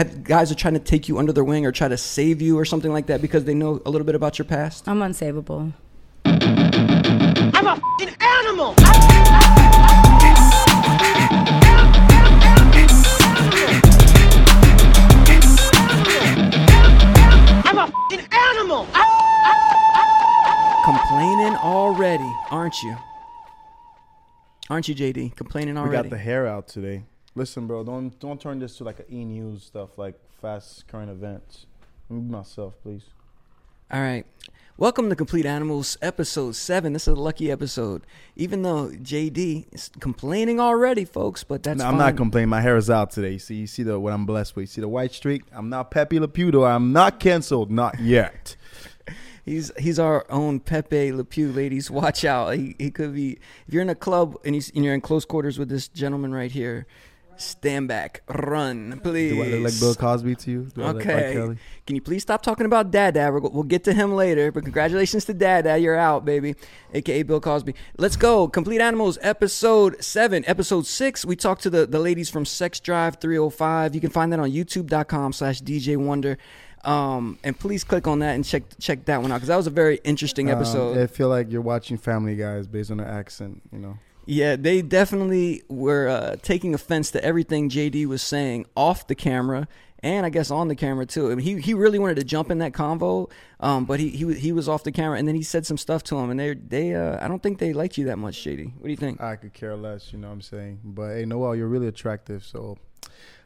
had guys are trying to take you under their wing or try to save you or something like that because they know a little bit about your past? I'm unsavable. I'm a f***ing animal. I'm a f***ing animal. Complaining already, aren't you? Aren't you, JD? Complaining already. We got the hair out today. Listen, bro, don't don't turn this to like an e news stuff like fast current events. Let me be myself, please. All right. Welcome to Complete Animals, episode seven. This is a lucky episode. Even though JD is complaining already, folks, but that's No, fine. I'm not complaining. My hair is out today. You see, you see the what I'm blessed with. You see the white streak. I'm not Pepe Le Pew, though. I'm not canceled, not yet. He's he's our own Pepe Le Pew, ladies. Watch out. He, he could be. If you're in a club and, he's, and you're in close quarters with this gentleman right here, stand back, run, please. Do I look like Bill Cosby to you? Do like Okay. Kelly? Can you please stop talking about Dada? We're, we'll get to him later, but congratulations to Dad, Dada. You're out, baby. AKA Bill Cosby. Let's go. Complete Animals, episode seven. Episode six, we talked to the, the ladies from Sex Drive 305. You can find that on youtube.com slash DJ Wonder. Um, and please click on that and check check that one out because that was a very interesting episode. Um, I feel like you're watching Family Guys based on the accent. You know. Yeah, they definitely were uh, taking offense to everything JD was saying off the camera and I guess on the camera too. I mean, he he really wanted to jump in that convo, um, but he he he was off the camera and then he said some stuff to him and they they uh, I don't think they liked you that much, JD. What do you think? I could care less, you know what I'm saying? But hey, Noel, you're really attractive, so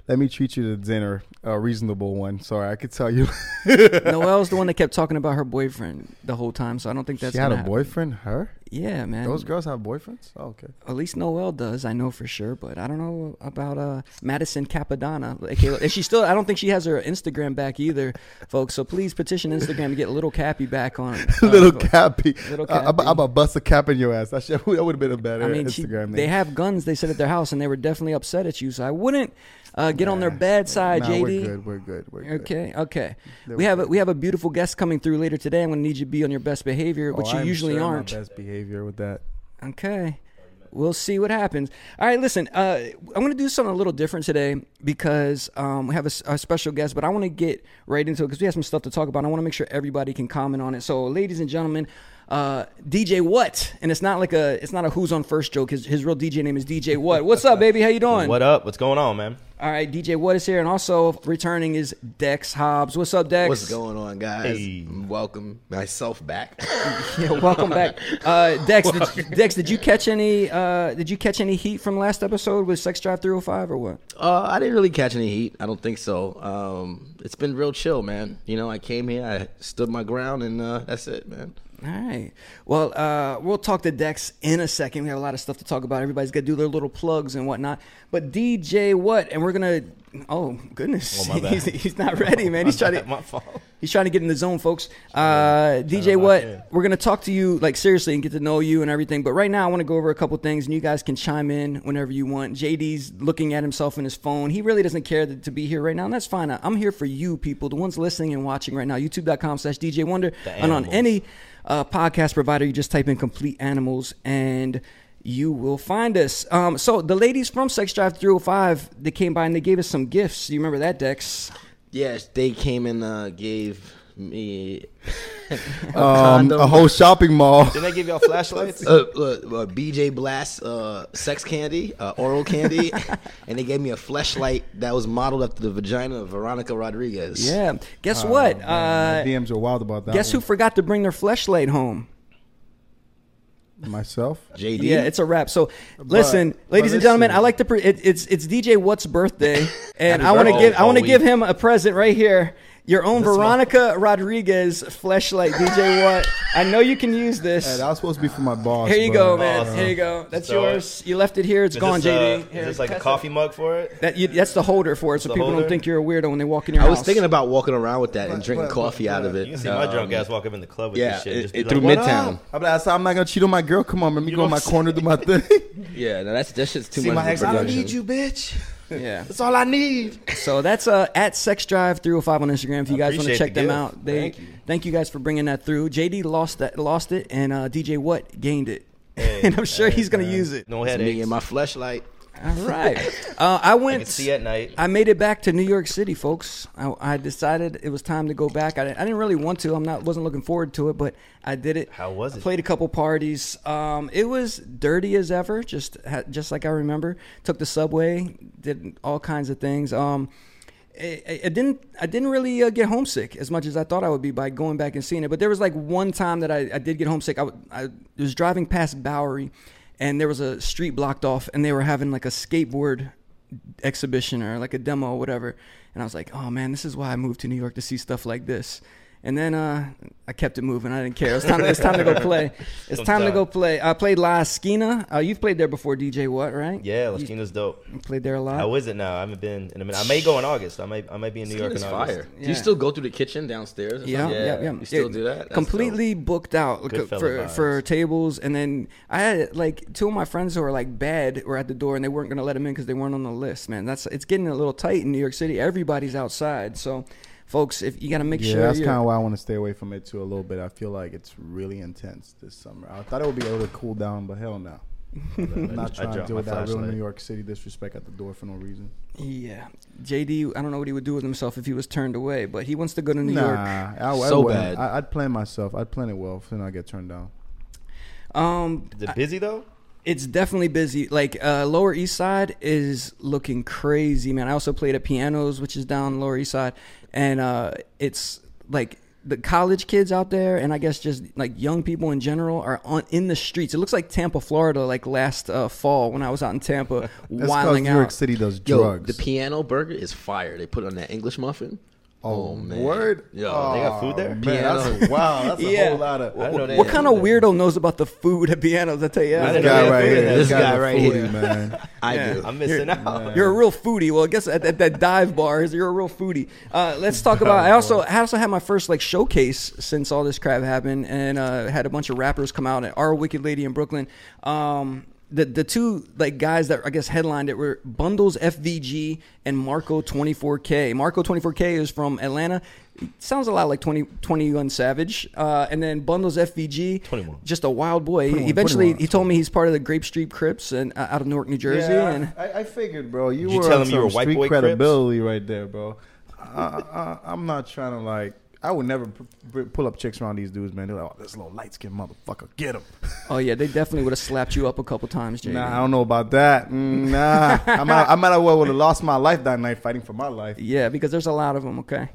let me treat you to dinner, a reasonable one. Sorry, I could tell you. Noelle's the one that kept talking about her boyfriend the whole time, so I don't think that's she had a happen. boyfriend? Her? Yeah, man. Those girls have boyfriends? Oh, okay. At least Noelle does, I know for sure, but I don't know about uh, Madison Capadonna. Okay, and she still, I don't think she has her Instagram back either, folks. So please petition Instagram to get little Cappy back on. uh, little cappy. Little Uh, I'm, Cappy. I'm about to bust a cap in your ass. That, that would have been a better I mean, she, Instagram name. they have guns. They said at their house, and they were definitely upset at you. So I wouldn't uh, get on their Nah, bad side, nah, JD. We're good. We're good. We're good. Okay, okay. We have a, we have a beautiful guest coming through later today. I'm going to need you to be on your best behavior, which Oh, you I'm usually sure aren't. Best behavior with that. Okay. We'll see what happens. All right, listen. Uh, I'm going to do something a little different today because um, we have a special guest, but I want to get right into it because we have some stuff to talk about. I want to make sure everybody can comment on it. So, ladies and gentlemen, uh, DJ What, and it's not like a it's not a Who's on First joke. His his real DJ name is DJ What. What's up, baby? How you doing? What up? What's going on, man? All right, DJ What is here, and also returning is Dex Hobbs. What's up, Dex? What's going on, guys? Hey. Welcome myself back. Yeah, welcome back, uh, Dex. Did, Dex, did you catch any? Uh, did you catch any heat from last episode with Sex Drive 305 or what? uh, I didn't really catch any heat. I don't think so. Um, it's been real chill, man. You know, I came here, I stood my ground, and uh, that's it, man. All right. Well, uh, we'll talk to Dex in a second. We have a lot of stuff to talk about. Everybody's got to do their little plugs and whatnot. But DJ, what? And we're gonna. Oh goodness, Oh, he's, he's not ready, man. He's trying to. My fault. He's trying to get in the zone, folks. Uh, DJ, what? We're gonna talk to you like seriously and get to know you and everything. But right now, I want to go over a couple things, and you guys can chime in whenever you want. JD's looking at himself in his phone. He really doesn't care to, to be here right now, and that's fine. I'm here for you, people, the ones listening and watching right now. YouTube.com/slash DJ Wonder, and on any uh, podcast provider, you just type in "complete animals" and you will find us. Um, so the ladies from Sex Drive 305, they came by and they gave us some gifts. You remember that, Dex? Yes, they came and uh, gave me a Um, a whole shopping mall. Didn't they give y'all fleshlights? uh, uh, uh, BJ Blast uh, sex candy, uh, oral candy, and they gave me a fleshlight that was modeled after the vagina of Veronica Rodriguez. Yeah. Guess what? My Uh, DMs are wild about that. guess who forgot to bring their fleshlight home? Myself. JD. Yeah, it's a wrap. So, listen, but ladies and gentlemen. I like to. Pre- it, it's it's DJ What's birthday, and I want to birthday. give I want to Oh, give him a present right here. Your own Veronica Rodriguez fleshlight, DJ What? I know you can use Hey, this. that was supposed to be for my boss. Here you but, go, man. uh, Here you go. That's So, yours. You left it here. It's gone, this, uh, JD. Here, is this like a pass it. coffee mug for it? That you, that's the holder for it, so The people don't think you're a weirdo when they walk in your I house. I was thinking about walking around with that and But- drinking but- coffee out of it. You can see my drunk Um, ass walk up in the club with yeah, this shit. it- Just it be threw like, Midtown. I'm like, I said, I'm not gonna cheat on my girl. Come on, let me You go in my corner, do my thing. Yeah, no, that's that's just too See much. my ex, I don't need you, bitch. Yeah. That's all I need. So that's uh, at Sex Drive 305 on Instagram. If you guys want to check the them gift. out, they Thank you. thank you guys for bringing that through. JD lost that, lost it, and uh, DJ What gained it, Hey, and I'm sure hey, he's gonna man. use it. No It's me and my fleshlight. All right. Uh, I I went. can see at night. I made it back to New York City, folks. I, I decided it was time to go back. I, didn't- I didn't really want to. I'm not wasn't looking forward to it, but I did it. How was I it? played a couple parties. Um, it was dirty as ever, just just like I remember. Took the subway, did all kinds of things. Um, it it didn't. I didn't really uh, get homesick as much as I thought I would be by going back and seeing it. But there was like one time that I, I did get homesick. I was driving past Bowery, and there was a street blocked off, and they were having like a skateboard exhibition or like a demo or whatever. And I was like, oh man, this is why I moved to New York to see stuff like this. And then uh, I kept it moving. I didn't care. It's time. It's time to go play. It's Don't time to go play. I played La Esquina. Uh, you've played there before, DJ. What? Right? Yeah, You Latina's dope. I played there a lot. How is it now? I haven't been in a minute. I may go in August. I might I might be in New York in It's August. fire. Do you still go through the kitchen downstairs? or Yeah, something? yeah, Yeah. yeah. You still Yeah, do that? That's completely booked out like, Goodfella for for vibes. tables, and then I had like two of my friends who were like bad were at the door, and they weren't gonna let them in because they weren't on the list. Man, that's it's getting a little tight in New York City. Everybody's outside, so folks, if you got to make Yeah, sure that's kind of why I want to stay away from it too a little bit. I feel like it's really intense this summer. I thought it would be able to cool down, but hell no. I'm not trying to dropped deal with that real. New York City disrespect at the door for no reason. Yeah, JD. I don't know what he would do with himself if he was turned away, but he wants to go to New nah, York. I, I So wouldn't. bad. I, I'd plan myself. I'd plan it well, then I get turned down. Um, Is it busy though? It's definitely busy. Like uh, Lower East Side is looking crazy, man. I also played at Pianos, which is down Lower East Side, and uh, it's like the college kids out there, and I guess just like young people in general are on in the streets. It looks like Tampa, Florida, like last uh, fall when I was out in Tampa, That's because wilding New York. City does Yo, drugs. the piano burger is fire. They put on that English muffin. Oh, man. word. Yo, they got food there? Man, that's, wow, that's a Yeah. whole lot of. I didn't know they What kind of weirdo knows about the food at Pianos? I tell you, This guy right here. This guy right here. man. I Yeah. do. I'm missing out. You're a real foodie. Well, I guess at, at that dive bars, you're a real foodie. Uh, let's talk about. I also I also had my first like showcase since all this crap happened, and uh, had a bunch of rappers come out at our Wicked Lady in Brooklyn. Um, the the two like guys that I guess headlined it were Bundles FVG and Marco 24K. Marco 24K is from Atlanta. He sounds a lot like 20, 21 Savage. Uh, and then Bundles FVG, 21. just a wild boy. 21, Eventually, 21. he told me he's part of the Grape Street Crips and uh, out of Newark, New Jersey. Yeah, and I, I figured, bro. You Did you were tell on him you were some white street boy Crips? credibility right there, bro. I, I, I'm not trying to like. I would never p- p- pull up chicks around these dudes, man. They're like, "Oh, this little light skinned motherfucker, get him." Oh yeah, they definitely would have slapped you up a couple times, JD. Nah, I don't know about that. Mm, nah, I might, I might have well would have lost my life that night fighting for my life. Yeah, because there's a lot of them. Okay.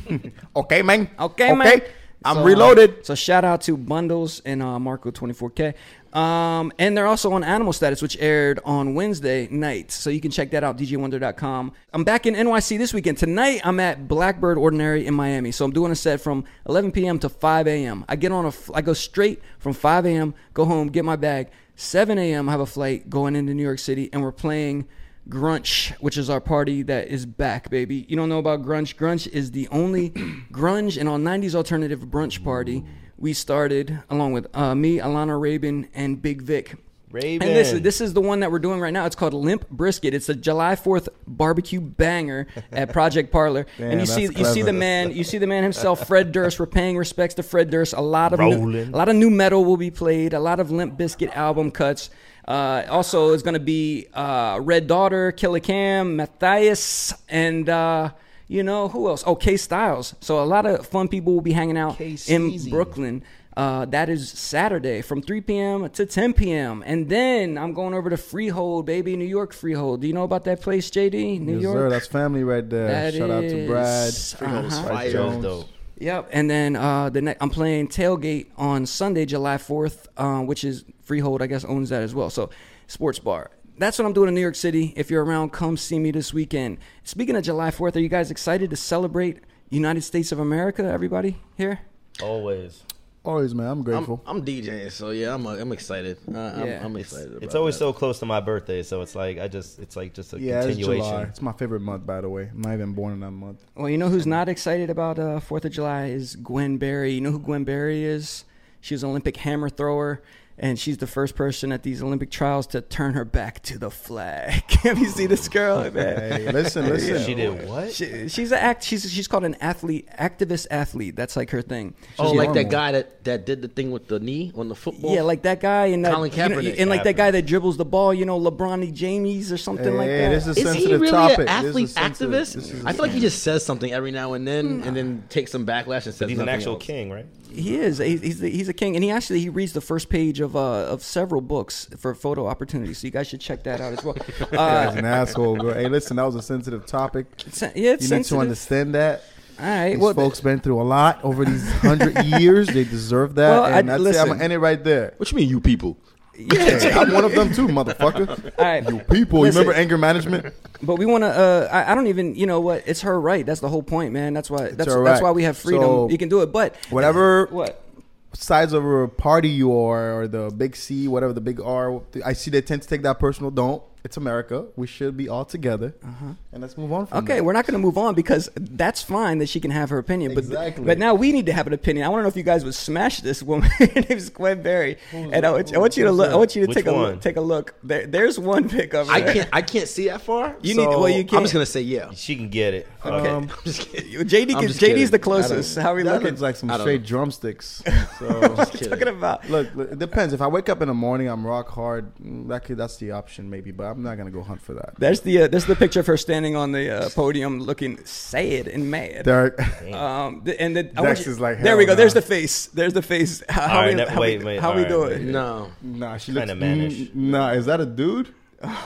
Okay, man. Okay, man. I'm So, uh, reloaded. So shout out to Bundles and uh, Marco 24K. Um, and they're also on Animal Status, which aired on Wednesday night. So you can check that out, djwonder.com. I'm back in NYC this weekend. Tonight, I'm at Blackbird Ordinary in Miami. So I'm doing a set from 11 p.m. to 5 a.m. I get on a, I go straight from 5 a.m., go home, get my bag. 7 a.m. I have a flight going into New York City, and we're playing Grunch, which is our party that is back, baby. You don't know about Grunch? Grunch is the only grunge and all 90s alternative brunch party we started along with uh, me, Alana Rabin, and Big Vic. Raven. And this is this is the one that we're doing right now. It's called Limp Brisket. It's a July Fourth barbecue banger at Project Parlor. and you see that's you see the man you see the man himself, Fred Durst. We're paying respects to Fred Durst. A lot of new, a lot of nu metal will be played. A lot of Limp Bizkit album cuts. Uh, also, it's going to be uh, Red Daughter, Killer Cam, Matthias, and uh, you know who else? Oh, K Styles. So a lot of fun people will be hanging out in K-Steezy. Brooklyn. Uh, that is Saturday from 3 p.m. to 10 p.m. And then I'm going over to Freehold, baby, New York Freehold. Do you know about that place, JD? New Yes, York. sir. That's family right there. That Shout out to Brad. is- Freehold uh-huh. fire. Brad Jones Jones. dope. Yep, and then uh, the ne- I'm playing Tailgate on Sunday, July 4th, uh, which is Freehold, I guess, owns that as well. So, sports bar. That's what I'm doing in New York City. If you're around, come see me this weekend. Speaking of July 4th, are you guys excited to celebrate United States of America? Everybody here? Always. Always, man. I'm I'm, grateful. I'm DJing, so yeah, I'm I'm excited. Uh, Yeah. I'm, I'm excited. About It's always that. so close to my birthday, so it's like I just it's like just a yeah, it's continuation. July. It's my favorite month, by the way. I'm not even born in that month. Well, you know who's not excited about uh, Fourth of July is Gwen Berry. You know who Gwen Berry is? She was an Olympic hammer thrower. And she's the first person at these Olympic trials to turn her back to the flag. Have you seen this girl, man? Hey, listen, listen. She did what? She, she's an act. She's she's called an athlete, activist athlete. That's like her thing. Oh, like normal. that guy that, that did the thing with the knee on the football. Yeah, like that guy and that, Colin you know, Kaepernick. and like that guy that dribbles the ball. You know, LeBron James or something like Hey, that. this is a Is he sensitive really topic. an This is athlete activist? this is- I feel like he just says something every now and then, and then takes some backlash and says But he's an actual else. king, right? He is. He's he's, the, he's a king, and he actually he reads the first page of uh of several books for photo opportunities. So you guys should check that out as well. Guy's Uh, an asshole, bro. Hey, listen, that was a sensitive topic. it's- yeah, it's You need to understand that. All right. These Well, folks been through a lot over these hundred years. They deserve that. Well, I- and that's it. I'm listen. gonna end it right there. What you mean, you people? Hey, I'm one of them too, motherfucker. all right. You people, Listen. you remember anger management? But we want to. Uh, I, I don't even. You know what? It's her right. That's the whole point, man. That's why. That's her that's why we have freedom. So, you can do it. But Whatever what? Size of a party you are, or the big C, whatever the big R, I see they tend to take that personal. Don't. It's America. We should be all together, and let's move on from Uh-huh. Okay, there. we're not going to move on because that's fine that she can have her opinion. But Exactly. but now we need to have an opinion. I want to know if you guys would smash this woman. her name's Gwen Berry, and I want, I want you to who's look. I want you to Which take a look. Take a look. There, there's one pick of her. I can't. I can't see that far. You so need- well, you can. I'm just gonna say yeah. She can get it. Okay. Um, I'm just kidding. JD, I'm can, just JD's kidding. the closest. How are we that looking? looks like some I don't straight know. drumsticks. So talking about. look, look, it depends. If I wake up in the morning, I'm rock hard. mm, That could that's the option maybe, but I'm not gonna go hunt for that. There's the uh, there's the picture of her standing on the uh, podium, looking sad and mad. There, Um, the, and the, I want Dex you- is like, there we hell go. There's the face. There's the face. How, how All right, we, no- how wait, we, wait, how we right, doing? wait. No. nah, she looks Kinda mannish. mm, Nah, is that a dude?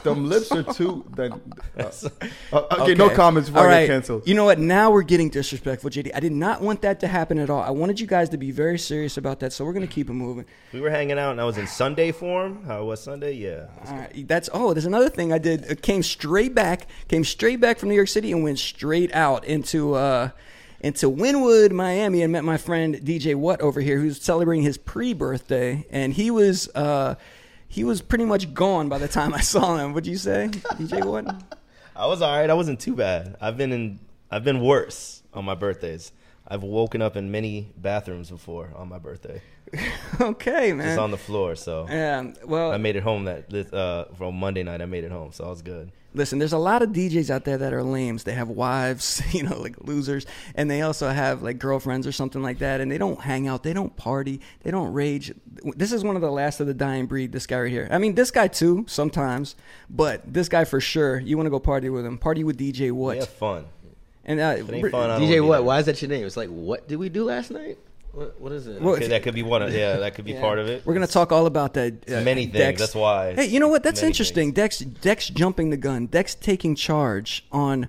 Them lips are too. Then, uh, uh, okay, no comments before All I get canceled. You know what? Now we're getting disrespectful, JD. I did not want that to happen at all. I wanted you guys to be very serious about that, so we're gonna keep it moving. We were hanging out, and I was in Sunday form. How was Sunday? Yeah. All right, that's oh, there's another thing I did. It came straight back, came straight back from New York City and went straight out into uh into Wynwood, Miami, and met my friend DJ What over here, who's celebrating his pre-birthday, and he was uh he was pretty much gone by the time I saw him. What'd you say, DJ What? I was all right. I wasn't too bad. I've been in. I've been worse on my birthdays. I've woken up in many bathrooms before on my birthday, okay, man. just on the floor. So yeah, well, I made it home that this, uh, from Monday night. I made it home, so I was good. Listen, there's a lot of DJs out there that are lames. They have wives, you know, like losers, and they also have like girlfriends or something like that, and they don't hang out, they don't party, they don't rage. This is one of the last of the dying breed, this guy right here. I mean, this guy too, sometimes, but this guy for sure. You want to go party with him. Party with DJ What? We have fun. And uh, it ain't fun, DJ, what? Why is that your name? It's like, what did we do last night? What? What is it? Well, Okay, that could be one. Of, yeah, that could be Yeah. part of it. We're gonna talk all about that. uh, Many things, Dex. that's why. Hey, you know what? That's Many interesting. Dex, Dex jumping the gun. Dex taking charge on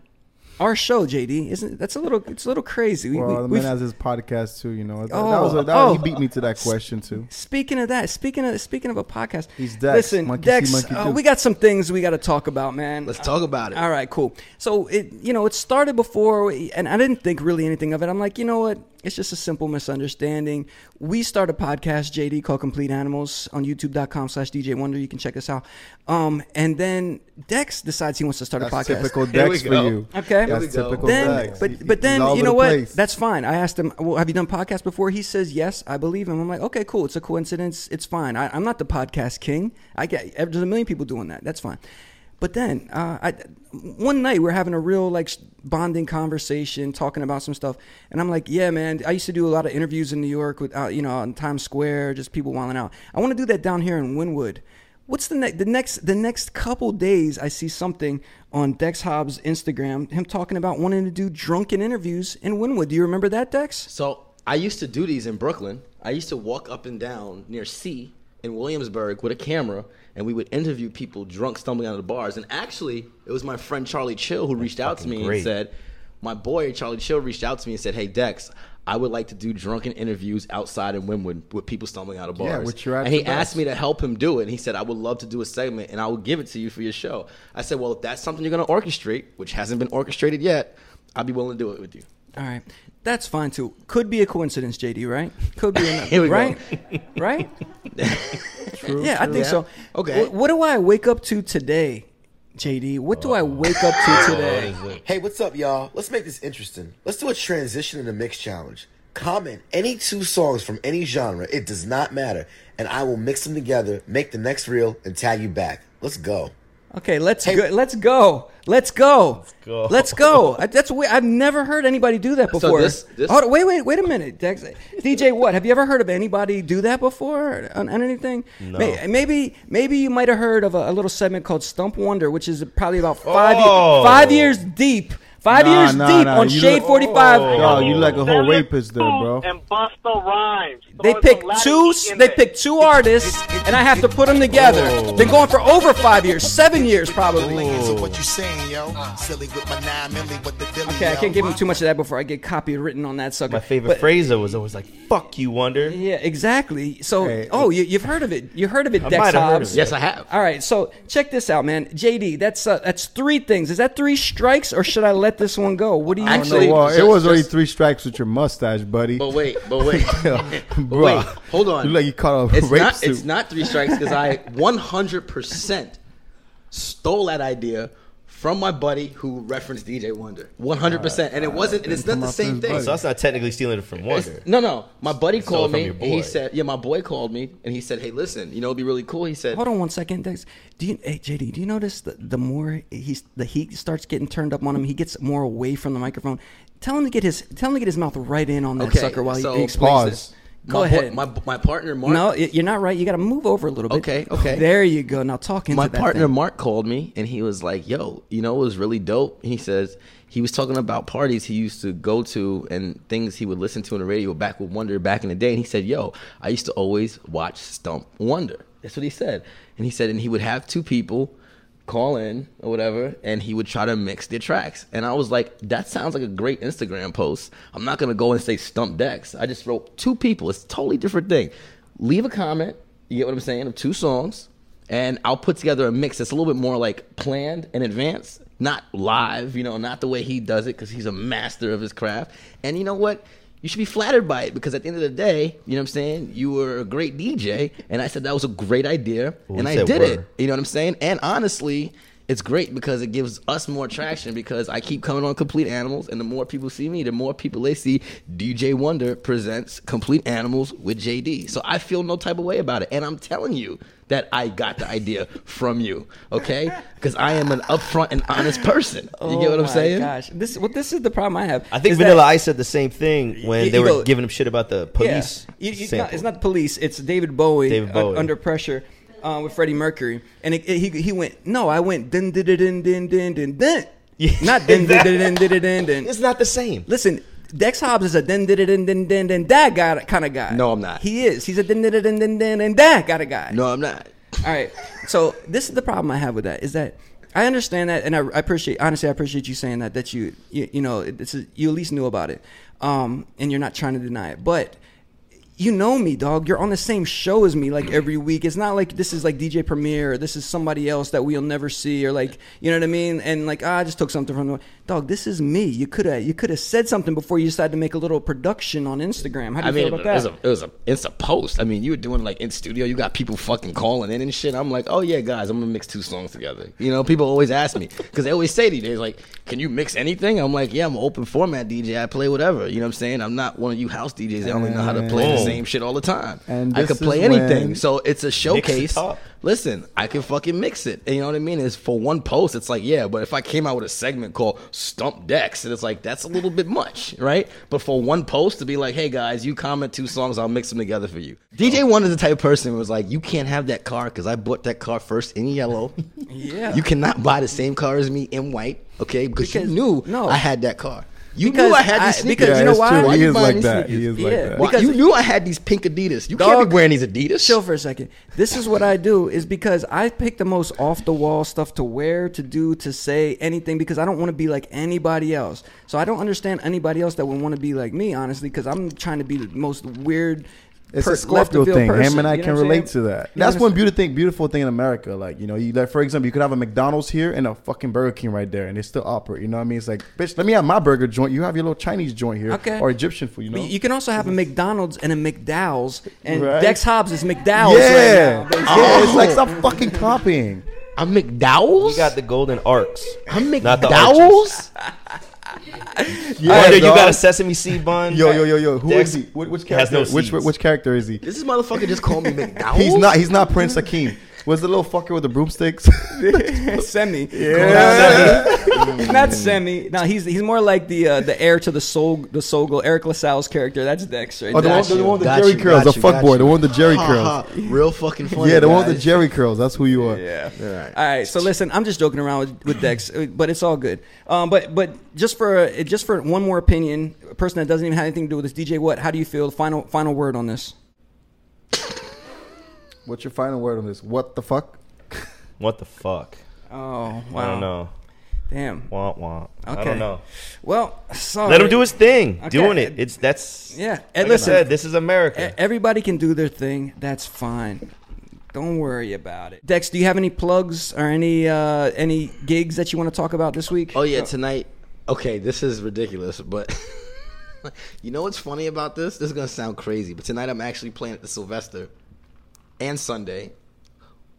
our show. JD, isn't that's a little? It's a little crazy. We, Well, we, the man has his podcast too. You know, that, Oh, that was a, that, oh. he beat me to that question too. Speaking of that, speaking of speaking of a podcast, He's Dex, Listen, monkey see, Dex, monkey uh, we got some things we got to talk about, man. Let's talk about it. All right, cool. So it, you know, it started before, and I didn't think really anything of it. I'm like, you know what? It's just a simple misunderstanding. We start a podcast, JD, called Complete Animals on YouTube.com slash DJ Wonder. You can check us out. Um, and then Dex decides he wants to start a podcast. typical Dex for you. Okay. That's typical then, Dex. but but then you know the what? place. That's fine. I asked him, "Well, have you done podcasts before?" He says, "Yes, I believe him." I'm like, "Okay, cool. It's a coincidence. It's fine. I, I'm not the podcast king. I get there's a million people doing that. That's fine." But then, uh, I, one night we're having a real like bonding conversation, talking about some stuff, and I'm like, "Yeah, man. I used to do a lot of interviews in New York with, uh, you know, on Times Square, just people wilding out. I want to do that down here in Wynwood." What's the next? The next, the next couple days, I see something on Dex Hobbs' Instagram, him talking about wanting to do drunken interviews in Wynwood. Do you remember that, Dex? So I used to do these in Brooklyn. I used to walk up and down near C in Williamsburg with a camera, and we would interview people drunk, stumbling out of the bars. And actually, it was my friend Charlie Chill who reached out to me great. and said, "My boy Charlie Chill reached out to me and said, Hey Dex." I would like to do drunken interviews outside in Wynwood with people stumbling out of bars. Yeah, which you're at and he best. asked me to help him do it. And he said, I would love to do a segment and I will give it to you for your show. I said, Well, if that's something you're going to orchestrate, which hasn't been orchestrated yet, I'll be willing to do it with you. All right, that's fine too. Could be a coincidence, JD. Right? Could be, a, Here we go. right? right? True, Yeah, I true. think so. Okay. Wh- What, do I wake up to today, JD? What do I oh. wake up to today? is? Hey, what's up, y'all? Let's make this interesting. Let's do a transition in the mix challenge. Comment any two songs from any genre. It does not matter. And I will mix them together, make the next reel, and tag you back. Let's go. Okay, let's Hey. go. Let's go. Let's go. go. Let's go. I- That's weird. I've never heard anybody do that before. this- this- Hold on, wait, wait, wait a minute, DJ, what? Have you ever heard of anybody do that before on, on anything? No. Maybe, maybe you might have heard of a, a little segment called Stump Wonder, which is probably about five, Oh. five years deep. Five Nah, years nah, deep nah, on you Shade look- 45. Dog, you like a whole rapist there, bro. And Busta Rhymes. They Throwing pick two. They there. pick two artists, and I have to put them together. Oh. Been going for over five years, seven years probably. So what you saying, yo? Ah. Silly with my nine milli, what the dilly, Okay, I can't give him too much of that before I get copywritten on that sucker. My favorite But- phrase though was always like "fuck you, Wonder." Yeah, exactly. So, Hey, oh, you, you've heard of it. You heard of it, I Dex might have heard Hobbs. of it. Yes, I have. All right, so check this out, man. JD, that's uh, that's three things. Is that three strikes, or should I let this one go? What do you Actually- think? well, it just- was only three strikes with your mustache, buddy. But wait, but wait, but wait, hold on. You look like you caught a it's rape not. suit. It's not three strikes because I 100 percent stole that idea from my buddy who referenced DJ Wonder. 100 percent, and it wasn't. And it's not the same thing. buddy. So that's not technically stealing it from It's- Wonder. No, no. My buddy Stole it called from me. your and he boy. said, "Yeah, my boy called me, and he said, hey, listen, you know, it'd be really cool." He said, Hold on one second, Dex. Do you, hey JD? Do you notice that the more he's the heat starts getting turned up on him, he gets more away from the microphone. Tell him to get his tell him to get his mouth right in on that Okay, sucker while he, so- he explains Pause. this. Go my boy- ahead. my my partner Mark. no, you're not right. You got to move over a little bit. Okay, okay. There you go. Now talking. my that partner thing. Mark called me and he was like, "Yo, you know, it was really dope." He says he was talking about parties he used to go to and things he would listen to on the radio back with Wonder back in the day. And he said, "Yo, I used to always watch Stump Wonder." That's what he said. And he said, and he would have two people call in or whatever, and he would try to mix their tracks. And I was like, that sounds like a great Instagram post. I'm not gonna go and say Stump decks. I just wrote two people. It's a totally different thing. Leave a comment. You get what I'm saying? Of two songs and I'll put together a mix that's a little bit more like planned in advance, not live, you know, not the way he does it because he's a master of his craft. And you know what? You should be flattered by it because at the end of the day, you know what I'm saying? You were a great DJ, and I said that was a great idea, Well, and I did were. it. You know what I'm saying? And honestly, it's great because it gives us more traction because I keep coming on Complete Animals, and the more people see me, the more people they see DJ Wonder presents Complete Animals with JD. So I feel no type of way about it. And I'm telling you that I got the idea from you, okay? Because I am an upfront and honest person. You get what Oh I'm my saying? Gosh, this well, this is the problem I have. I think is Vanilla that- Ice said the same thing when You- they you were go- giving him shit about the police. Yeah. You- you- it's, not, it's not the police. It's David Bowie, David uh, Bowie. under pressure uh, with Freddie Mercury, and it, it- he he went. No, I went din din din din din din din. Yeah, Not din din exactly. din din din din din. It's not the same. Listen, Dex Hobbs is a din din din din din din that guy kind of guy. No, I'm not. He is. He's a din din din din din din that kind of guy. No, I'm not. All right. So this is the problem I have with that is that I understand that, and I, I appreciate honestly I appreciate you saying that that you you, you know a, you at least knew about it, um, and you're not trying to deny it, but. You know me, dog. You're on the same show as me, like every week. It's not like this is like DJ Premier or this is somebody else that we'll never see, or like you know what I mean. And like ah, I just took something from the dog. This is me. You could have you could have said something before you decided to make a little production on Instagram. How do I mean, you it feel about was, that? a, it was a it's a post. I mean, you were doing like in studio. You got people fucking calling in and shit. I'm like, oh yeah, guys, I'm gonna mix two songs together. You know, people always ask me because they always say to you, they're like, can you mix anything? I'm like, yeah, I'm an open format DJ. I play whatever. You know what I'm saying? I'm not one of you house DJs that only know how to play the Boom. Same shit all the time. And I could play anything. So it's a showcase. up. Listen, I can fucking mix it. And you know what I mean? It's for one post, it's like, yeah, but if I came out with a segment called Stump Decks, and it's like, that's a little bit much, right? But for one post to be like, hey guys, you comment two songs, I'll mix them together for you. DJ oh. One is the type of person who was like, you can't have that car because I bought that car first in yellow. Yeah. You cannot buy the same car as me in white, okay? Because, Because- you knew no. I had that car. You Because knew I had these sneakers. because yeah, you know why? true. Why He you is like these that. He sneakers? is like Yeah. that. Why- Because- you knew I had these pink Adidas. You Dog. can't be wearing these Adidas. Chill for a second. This is what I do is because I pick the most off the wall stuff to wear, to do, to say anything because I don't want to be like anybody else. So I don't understand anybody else that would want to be like me, honestly, because I'm trying to be the most weird. It's per- a Scorpio thing. person, Him and I you know can relate saying? to that. You That's what one I'm beautiful thing, beautiful thing in America. Like you know, you like for example, you could have a McDonald's here and a fucking Burger King right there, and they still operate. You know what I mean? It's like, bitch, let me have my burger joint. You have your little Chinese joint here, Okay. or Egyptian food. You know? But you can also have a McDonald's and a McDowell's, and Right. Dex Hobbs is McDowell's yeah, right now. yeah. It's like stop oh. fucking copying. I'm McDowell's. We got the golden arcs. I'm Not the. McDowell's. Yeah, oh, Wonder you got a sesame seed bun. Yo, yo, yo, yo. Who Dex is he? Which, which has character? no which, seeds. which character is he? This is motherfucker just called me McDowell. He's not. He's not Prince Akeem. Was the little fucker with the broomsticks? Semmi. Yeah. He's not Semmi. No, he's he's more like the uh, the heir to the soul the Soul Glo Eric LaSalle's character. That's Dex right oh, the one, the one with the Got Jheri you, curls, the you, fuck boy, you. the one with the Jheri curls. Real fucking funny. Yeah, the one with the. Jheri curls. That's who you are. Yeah. All right. All right. So listen, I'm just joking around with, with Dex, uh, but it's all good. Um, but but just for uh, just for one more opinion, a person that doesn't even have anything to do with this, DJ, what? How do you feel? Final final word on this? What's your final word on this? What the fuck? What the fuck? Oh wow. I don't know. Damn. Wah, wah. I Okay. don't know. Well, sorry. Let him do his thing. Okay. Doing it. It's that's Yeah. Like And I listen, said, this is America. Everybody can do their thing. That's fine. Don't worry about it. Dex, do you have any plugs or any uh, any gigs that you want to talk about this week? Oh yeah, tonight. Okay, this is ridiculous, but you know what's funny about this? This is gonna sound crazy, but tonight I'm actually playing at the Sylvester and Sunday,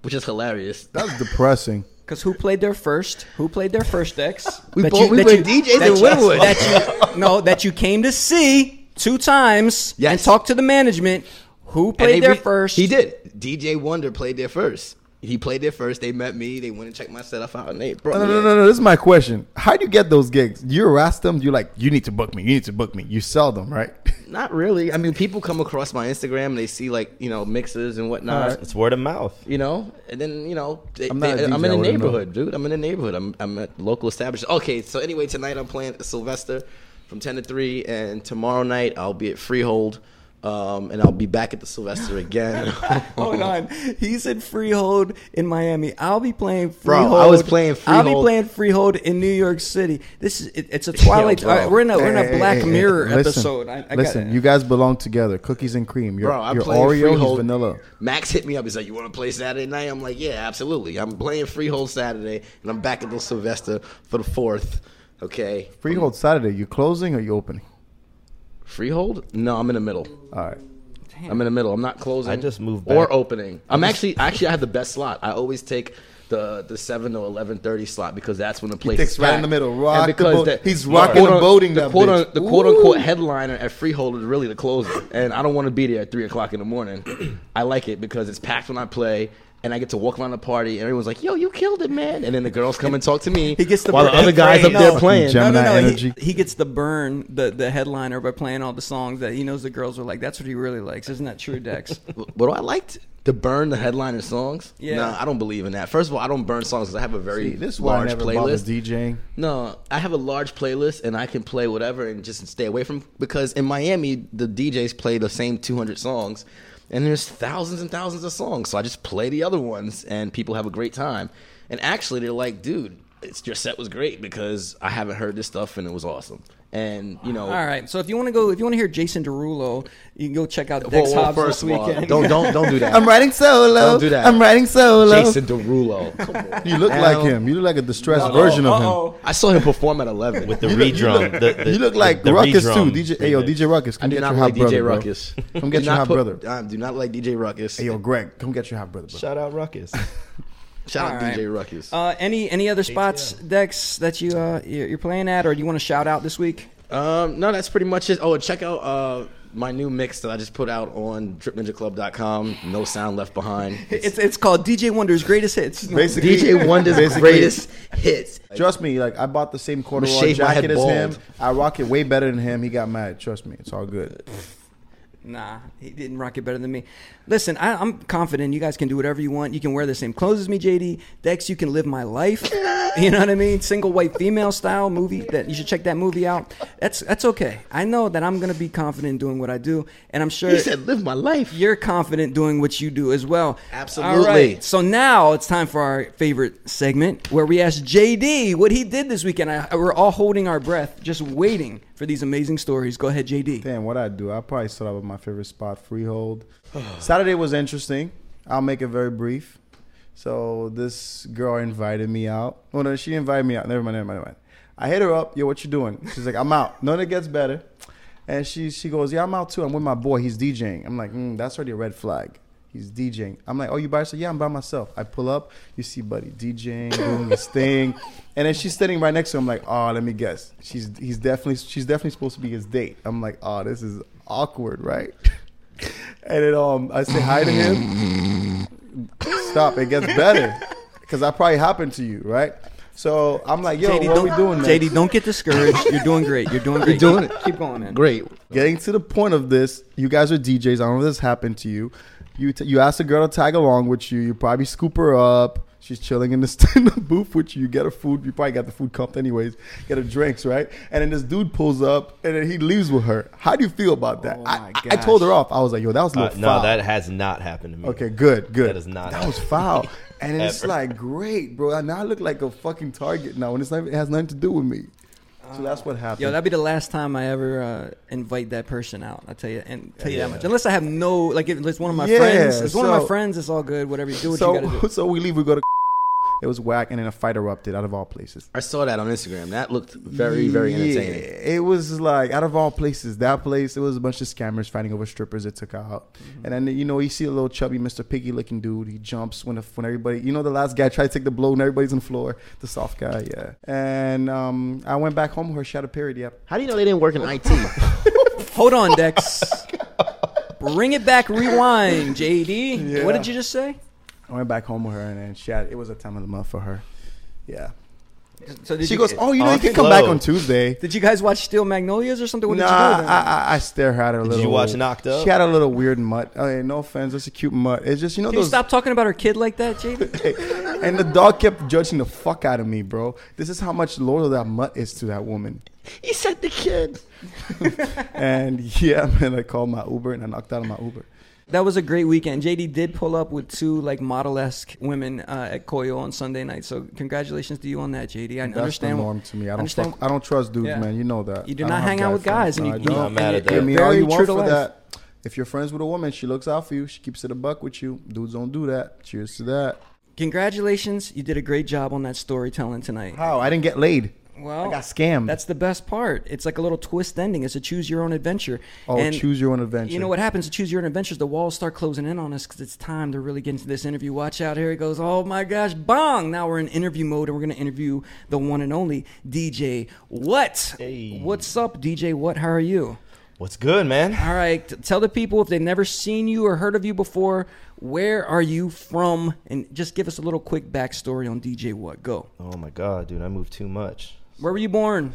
which is hilarious. That's depressing. Because who played there first? Who played their first, Dex? We That both- we that played DJs that in you- Wynwood. That you, no, that you came to see two times and Yes. talked to the management. Who played they there re- first? He did. DJ Wonder played there first. He played there first. They met me. They went and checked my setup out, and they brought No, no, me no, in. no, no. This is my question. How do you get those gigs? You harass them. You like, you need to book me. You need to book me. You sell them, right? Not really. I mean, people come across my Instagram and they see like you know mixes and whatnot. Alright. it's word of mouth. You know, and then you know, they, I'm they- DJ, I'm in I the neighborhood, dude. I'm in the neighborhood. I'm I'm at local establishment. Okay, so anyway, tonight I'm playing Sylvester from ten to three, and tomorrow night I'll be at Freehold, um, and I'll be back at the Sylvester again. Hold on. He said Freehold in Miami. I'll be playing Bro, Freehold. I was playing Freehold. I'll be playing Freehold in New York City. This is it, it's a Twilight. bro. all right, we're in a we're in Hey, a hey, Black hey, hey, Mirror listen, episode. I, I listen, you guys belong together. Cookies and cream. You're, Bro, I'm you're playing Oreo. Freehold. He's vanilla. Max hit me up. He's like, "You want to play Saturday night?" I'm like, "Yeah, absolutely." I'm playing Freehold Saturday, and I'm back at the Sylvester for the fourth. Okay, Freehold Saturday. You closing or you opening? Freehold? No, I'm in the middle. All right. I'm in the middle. I'm not closing. I just moved or opening. I'm actually actually I have the best slot. I always take the the seven to eleven thirty slot because that's when the place takes is right in the middle. And Rock the because boat. He's rocking quote and boating the quote, bitch. the quote unquote headliner at Freehold is really the closer, and I don't want to be there at three o'clock in the morning. I like it because it's packed when I play. And I get to walk around the party, and everyone's like, "Yo, you killed it, man!" And then the girls come and talk to me. He gets the while the burn- other guys up No. there playing. Gem- no, no, Gemini no. energy. He, he gets the burn, the the headliner by playing all the songs that he knows the girls are like. That's what he really likes. Isn't that true, Dex? What do I liked? To burn the headliner songs? Yeah. No, I don't believe in that. First of all, I don't burn songs because I have a very See, this is why I large never bother playlist. DJing. No, I have a large playlist and I can play whatever and just stay away from because in Miami the DJs play the same 200 songs and there's thousands and thousands of songs. So I just play the other ones and people have a great time. And actually they're like, "Dude, it's, your set was great because I haven't heard this stuff and it was awesome." And, you know, All right. So if you want to go, if you want to hear Jason Derulo, you can go check out well, Dex well, Hobbs first this of all, weekend. don't don't don't do that. I'm writing solo. Don't do that. I'm writing solo. Jason Derulo. Come on. You look Now- like him. You look like a distressed version of him. Uh-oh. I saw him perform at 11 with the You look- you redrum. look- the, the, you look like the, the Ruckus too. DJ, hey yo. DJ Ruckus, I come do get not your like hot brother, DJ bro. Ruckus. Come get Do your not hot put- brother. I do not like DJ Ruckus. Hey yo, Greg, come get your hot brother, bro. Shout out Ruckus. Shout out All right. DJ Ruckus. Uh, any any other spots, Dex, that you uh you're you're playing at, or do you want to shout out this week? Um, no, that's pretty much it. Oh, check out uh my new mix that I just put out on tripninjaclub.com. No sound left behind. It's it's called DJ Wonder's Greatest Hits. Basically, DJ Wonder's basically, greatest hits. Trust me, like I bought the same corduroy shave jacket as him. I rock it way better than him. He got mad. Trust me, it's all good. Nah, he didn't rock it better than me. Listen, I, I'm confident you guys can do whatever you want. You can wear the same clothes as me, JD. Dex, you can live my life. You know what I mean? Single white female style movie. That you should check that movie out. That's that's okay. I know that I'm gonna be confident in doing what I do, and I'm sure He said, "Live my life." you're confident doing what you do as well. Absolutely. All right. So now it's time for our favorite segment where we ask JD what he did this weekend. I, we're all holding our breath, just waiting for these amazing stories. Go ahead, JD. Damn, what I do? I probably start out with my favorite spot, Freehold. Saturday was interesting. I'll make it very brief. So this girl invited me out. Oh no, she invited me out. Never mind, never mind, never mind. I hit her up. Yo, what you doing? She's like, I'm out. None it gets better. And she she goes, Yeah, I'm out too. I'm with my boy. He's DJing. I'm like, mm, that's already a red flag. He's DJing. I'm like, oh, you by yourself? Yeah, I'm by myself. I pull up. You see Buddy DJing, doing his thing, and then she's sitting right next to him. Like, oh, let me guess. She's he's definitely she's definitely supposed to be his date. I'm like, oh, this is awkward, right? and then um, I say hi to him. Stop. It gets better because that probably happened to you, right? So I'm like, yo, JD, what don't, we doing, man? JD, don't get discouraged. You're doing great. You're doing great. You're doing it. Keep going, man. Great. Getting to the point of this, you guys are DJs. I don't know if this happened to you. You t- you ask a girl to tag along with you. You probably scoop her up. She's chilling in the, in the booth with you. You get her food. You probably got the food cupped anyways. Get her drinks, right? And then this dude pulls up and then he leaves with her. How do you feel about that? Oh I, my I, I told her off. I was like, yo, that was a Uh, little no, foul. that has not happened to me. Okay, good, good. That is not That was foul. And it's like great, bro. Now I look like a fucking target now, and it's not, it has nothing to do with me. So that's what happened. Yo, that'd be the last time I ever uh, invite that person out. I tell you, and tell you that much. Unless I have no, like, if it's one of my Yeah, friends. It's one of my friends. It's all good. Whatever you do, what so you gotta do. so we leave. We go to. It was whack, and then a fight erupted out of all places. I saw that on Instagram. That looked very, very entertaining. It was like out of all places, that place. It was a bunch of scammers fighting over strippers. It took out, Mm-hmm. and then you know you see a little chubby Mr. Piggy looking dude. He jumps when when everybody, you know, the last guy tried to take the blow and everybody's on the floor. The soft guy, yeah. And um, I went back home with her. She had a period. Yep. How do you know they didn't work in IT? Hold on, Dex. Bring it back. Rewind, JD. Yeah. What did you just say? I went back home with her, and then she had. It was a time of the month for her. Yeah. So did She you, goes, "Oh, you know, you can come back on Tuesday." Did you guys watch Steel Magnolias or something? What nah, did you do? I, I, I stare at her a Did you watch Knocked Up? She had a little weird mutt. I yeah, no offense, it's a cute mutt. It's just you know Can you stop talking about her kid like that, JD? and the dog kept judging the fuck out of me, bro. This is how much loyal that mutt is to that woman. he said the kid. And yeah, man, I called my Uber and I knocked out of my Uber. That was a great weekend. JD did pull up with two like model esque women uh, at Koyo on Sunday night. So congratulations to you on that, JD. I That's understand. the norm to me. I don't understand- fuck, I don't trust dudes, Yeah. man. You know that. You do don't hang out with guys, friends. and No, you, I you, don't. I'm mad at you're that. Give me all very you true want to for life. that. If you're friends with a woman, she looks out for you. She keeps it a buck with you. Dudes don't do that. Cheers to that. Congratulations, you did a great job on that storytelling tonight. How? I didn't get laid. Well, I got scammed. That's the best part. It's like a little twist ending. It's a choose your own adventure. Oh, And choose your own adventure. You know what happens to choose your own adventures? The walls start closing in on us because it's time to really get into this interview. Watch out! Here it goes. Oh my gosh! Bong! Now we're in interview mode, and we're gonna interview the one and only DJ. What? Hey. What's up, DJ? What? How are you? What's good, man? All right. t- tell the people if they've never seen you or heard of you before, where are you from? And just give us a little quick backstory on DJ. What? Go. Oh my god, dude, I moved too much. Where were you born?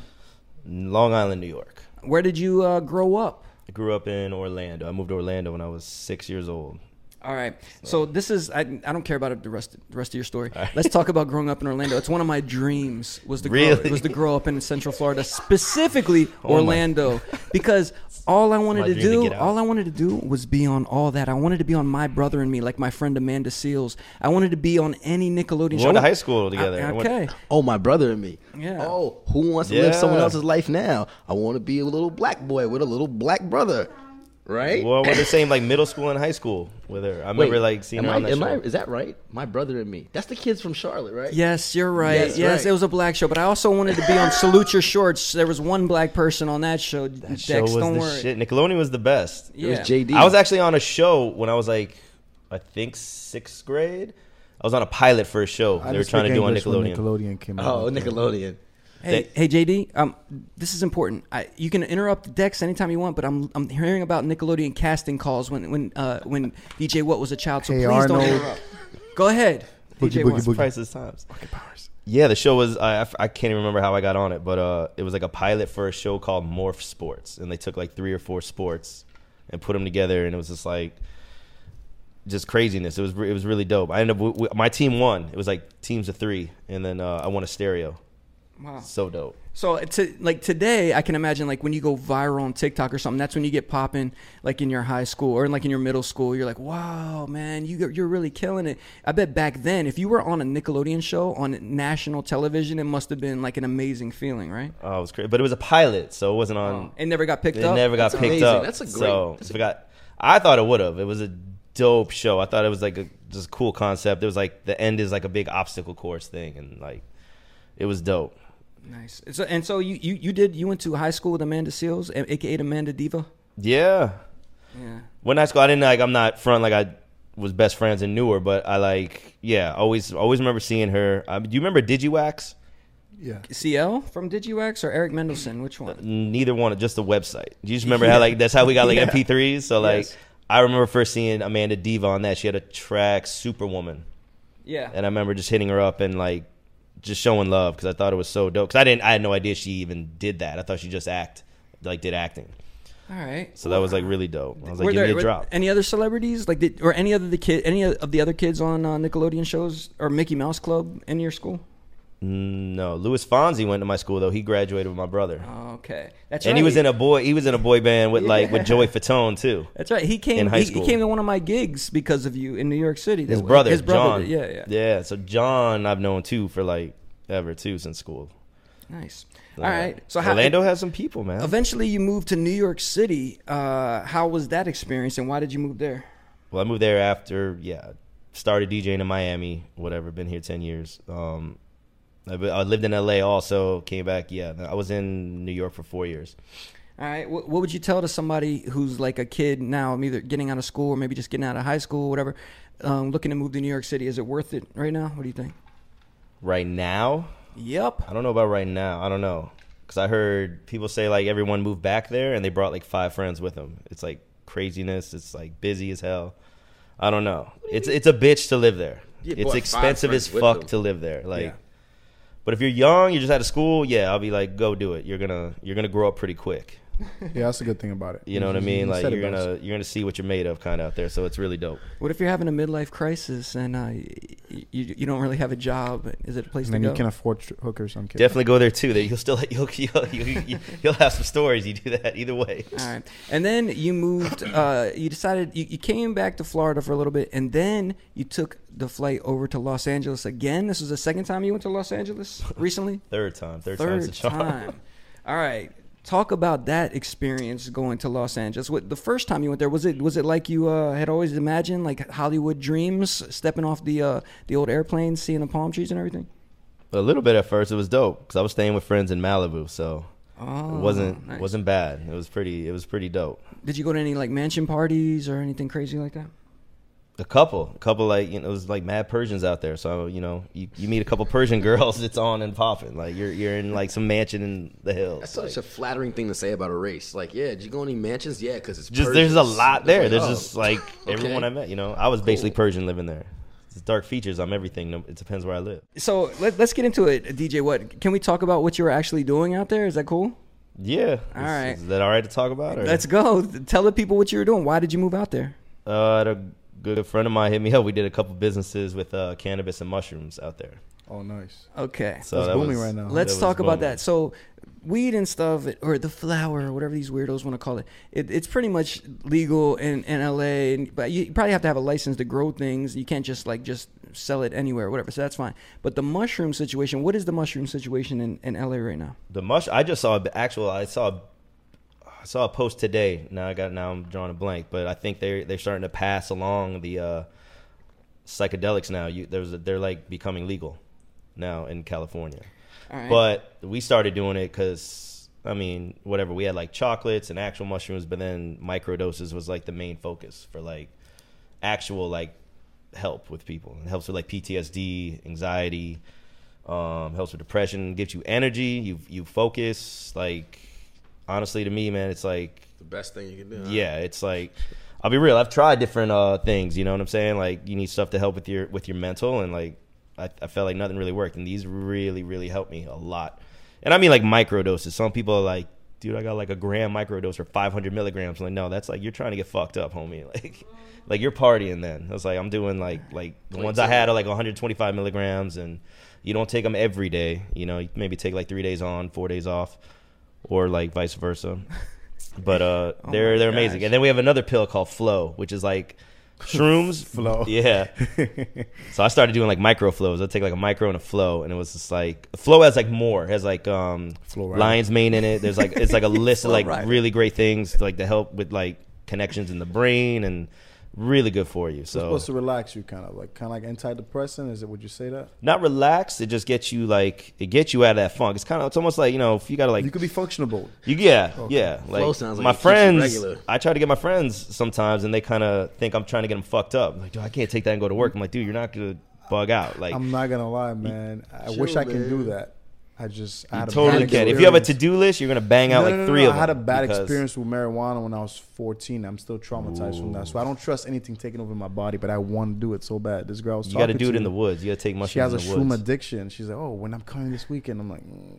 Long Island, New York. Where did you uh, grow up? I grew up in Orlando. I moved to Orlando when I was six years old. All right. So this is I, I don't care about the rest the rest of your story. Let's talk about growing up in Orlando. It's one of my dreams was to grow, was to grow up in Central Florida, specifically Oh my- Orlando, because all I wanted to dream to do—all I wanted to do was be on all that. I wanted to be on My Brother and Me, like my friend Amanda Seales. I wanted to be on any Nickelodeon We show. went to high school together. I went- okay. Oh, my brother and me. Yeah. Oh, who wants to live someone else's life now? I want to be a little black boy with a little black brother. Right? Well, I went to the same like middle school and high school with her. I remember like seeing am her I, on that am show. I, is that right? My brother and me. That's the kids from Charlotte, right? Yes, you're right. Yes, Yes, right. it was a black show, but I also wanted to be on Salute Your Shorts. There was one black person on that show. that Dex, show was don't the worry. shit. Nickelodeon was the best. It was JD. I was actually on a show when I was like, I think sixth grade. I was on a pilot for a show I they were trying to do on Nickelodeon. Nickelodeon came oh, out. Oh, Nickelodeon. Hey, hey, JD. Um, this is important. I, you can interrupt Dex anytime you want, but I'm I'm hearing about Nickelodeon casting calls when when uh when DJ What was a child. So Hey, please Arnold. don't interrupt. Go ahead. Boogie, DJ boogie, What. boogie. Priceless times. Yeah, the show was I, I can't even remember how I got on it, but uh, it was like a pilot for a show called Morph Sports, and they took like three or four sports and put them together, and it was just like just craziness. It was it was really dope. I ended up w- w- my team won. It was like teams of three, and then uh, I won a stereo. Wow. So dope. So uh, to, like today, I can imagine like when you go viral on TikTok or something. That's when you get popping, like in your high school or like in your middle school. You're like, wow, man, you you're really killing it. I bet back then, if you were on a Nickelodeon show on national television, it must have been like an amazing feeling, right? Oh, it was crazy, but it was a pilot, so it wasn't on. Oh, it never got picked It up. never got That's picked amazing. up. That's a great- So that's a- forgot. I thought it would have. It was a dope show. I thought it was like a just a cool concept. It was like the end is like a big obstacle course thing, and like it was dope. Nice. So, and so you, you you did you went to high school with Amanda Seales, aka Amanda Diva. Yeah. Yeah. When high school, I didn't like. I'm not front like I was best friends and knew her, but I like yeah, always always remember seeing her. Um, do you remember DigiWax? Yeah. CL from Digiwax or Eric Mendelson? Which one? Neither one, just the website. You just remember how like that's how we got like Yeah. MP3s. So like Yes. I remember first seeing Amanda Diva on that. She had a track Superwoman, Yeah. and I remember just hitting her up and like just showing love because I thought it was so dope. Because I didn't, I had no idea she even did that. I thought she just act like did acting. All right. So that was like really dope. I was like, were give there me a drop. any other celebrities like did, or any other the kid any of the other kids on uh, Nickelodeon shows or Mickey Mouse Club in your school? No, Luis Fonsi went to my school though. He graduated with my brother, Okay, that's and right. And he was in a boy. He was in a boy band with like with Yeah. Joey Fatone too. That's right. He came. in high he, school. he came to one of my gigs because of you in New York City. His brother, His brother. John. Yeah, yeah. yeah. So John, I've known too for like ever too since school. Nice. All right. So how, Orlando has some people, man. Eventually, you moved to New York City. Uh, how was that experience, and why did you move there? Well, I moved there after, yeah, started DJing in Miami, whatever. Been here ten years. Um, I, I lived in LA also. Came back. Yeah, I was in New York for four years. All right. What, what would you tell to somebody who's like a kid now, either getting out of school or maybe just getting out of high school, whatever, um, looking to move to New York City? Is it worth it right now? What do you think? Right now, Yep. I don't know about right now. I don't know because I heard people say like everyone moved back there and they brought like five friends with them. It's like craziness. It's like busy as hell. I don't know. It's it's a bitch to live there. Yeah, it's but expensive as fuck to live there. Like, Yeah. But if you're young, you're just out of school. Yeah, I'll be like, go do it. You're gonna you're gonna grow up pretty quick. Yeah, that's a good thing about it. You know what I mean? Like you're gonna you're gonna see what you're made of kind of out there. So it's really dope. What if you're having a midlife crisis and uh, you, you don't really have a job? Is it a place And to then go? you can afford tr- hookers. I'm kidding. Definitely go there too. That you'll still you'll you'll, you'll, you'll have some stories. You do that either way. All right. And then you moved, uh, you decided, you, you came back to Florida for a little bit, and then you took the flight over to Los Angeles again. This was the second time you went to Los Angeles recently? Third time. Third, time's Third the charm. time. All right. Talk about that experience going to Los Angeles. What the first time you went there was it? Was it like you uh, had always imagined, like Hollywood dreams, stepping off the uh, the old airplane, seeing the palm trees and everything? A little bit at first. It was dope because I was staying with friends in Malibu, so Oh, it wasn't nice. wasn't bad. It was pretty. It was pretty dope. Did you go to any like mansion parties or anything crazy like that? A couple, a couple like you know, it was like mad Persians out there. So you know, you, you meet a couple Persian girls, it's on and popping. Like you're you're in like some mansion in the hills. That's such a flattering thing to say about a race. Like, yeah, did you go any mansions? Yeah, because it's just there's a lot there. like, there's oh, just like everyone I met. You know, I was basically Persian living there. It's dark features. I'm everything. It depends where I live. So let, let's get into it, DJ. What can we talk about? What you were actually doing out there? Is that cool? Yeah. All Is- right. Is that all right to talk about? Or? Let's go. Tell the people what you were doing. Why did you move out there? Uh, I a good friend of mine hit me up. We did a couple businesses with uh, cannabis and mushrooms out there. Oh, nice. Okay. So That's that booming was- right now. Let's that was talk about that. So, weed and stuff, or the flower, or whatever these weirdos want to call it, it it's pretty much legal in, in LA. And, but you probably have to have a license to grow things. You can't just like just sell it anywhere, or whatever. So that's fine. But the mushroom situation, what is the mushroom situation in, in LA right now? The mush. I just saw a- actual. I saw. I saw a post today. Now I got. Now I'm drawing a blank. But I think they're they're starting to pass along the uh, psychedelics now. You there's a, they're like becoming legal now in California. Right. But we started doing it because I mean, whatever. We had like chocolates and actual mushrooms, but then microdoses was like the main focus for like actual like help with people. It helps with like PTSD, anxiety, um, helps with depression, gives you energy, you you focus. Like honestly, to me, man, it's like The best thing you can do. huh? yeah, it's like I'll be real. I've tried different uh, things. You know what I'm saying? Like you need stuff to help with your with your mental, and like I, I felt like nothing really worked, and these really really helped me a lot. And I mean like micro doses. Some people are like, dude, I got like a gram microdose for 500 milligrams. I'm like, no, that's like you're trying to get fucked up, homie. Like, like you're partying. Then I was like, I'm doing like like the ones I had are like 125 milligrams, and you don't take them every day. You know, you maybe take like three days on, four days off, or like vice versa. But uh, they're my they're amazing. gosh. And then we have another pill called Flow, which is like shrooms. Flow. Yeah. so I started doing like micro flows. I take like a micro and a flow, and it was just like flow has like more. It has like um lion's mane in it. There's like it's like a list of like rider. really great things like to help with like connections in the brain and really good for you. It's supposed to relax you, kind of like kind of like antidepressant. Is it? Would you say that? not relaxed. It just gets you like it gets you out of that funk. It's kind of it's almost like you know if you gotta like You could be functionable. You, yeah, yeah. Like Flow sounds like my it keeps you friends. regular. I try to get my friends sometimes, and they kind of think I'm trying to get them fucked up. Like, dude, I can't take that and go to work. I'm like, dude, you're not gonna bug out. Like, I'm not gonna lie, man. I Chill, wish I can do that. I just I you had a totally can. If you have a to do list, you're gonna bang out No, like no, no, three no. of them. I had a bad because- experience with marijuana when I was 14. I'm still traumatized from that. So I don't trust anything taking over my body, but I want to do it so bad. This girl was You got to do it in the woods. You got to take mushrooms. She has a shroom woods. addiction. She's like, oh, when I'm coming this weekend, I'm like, mm.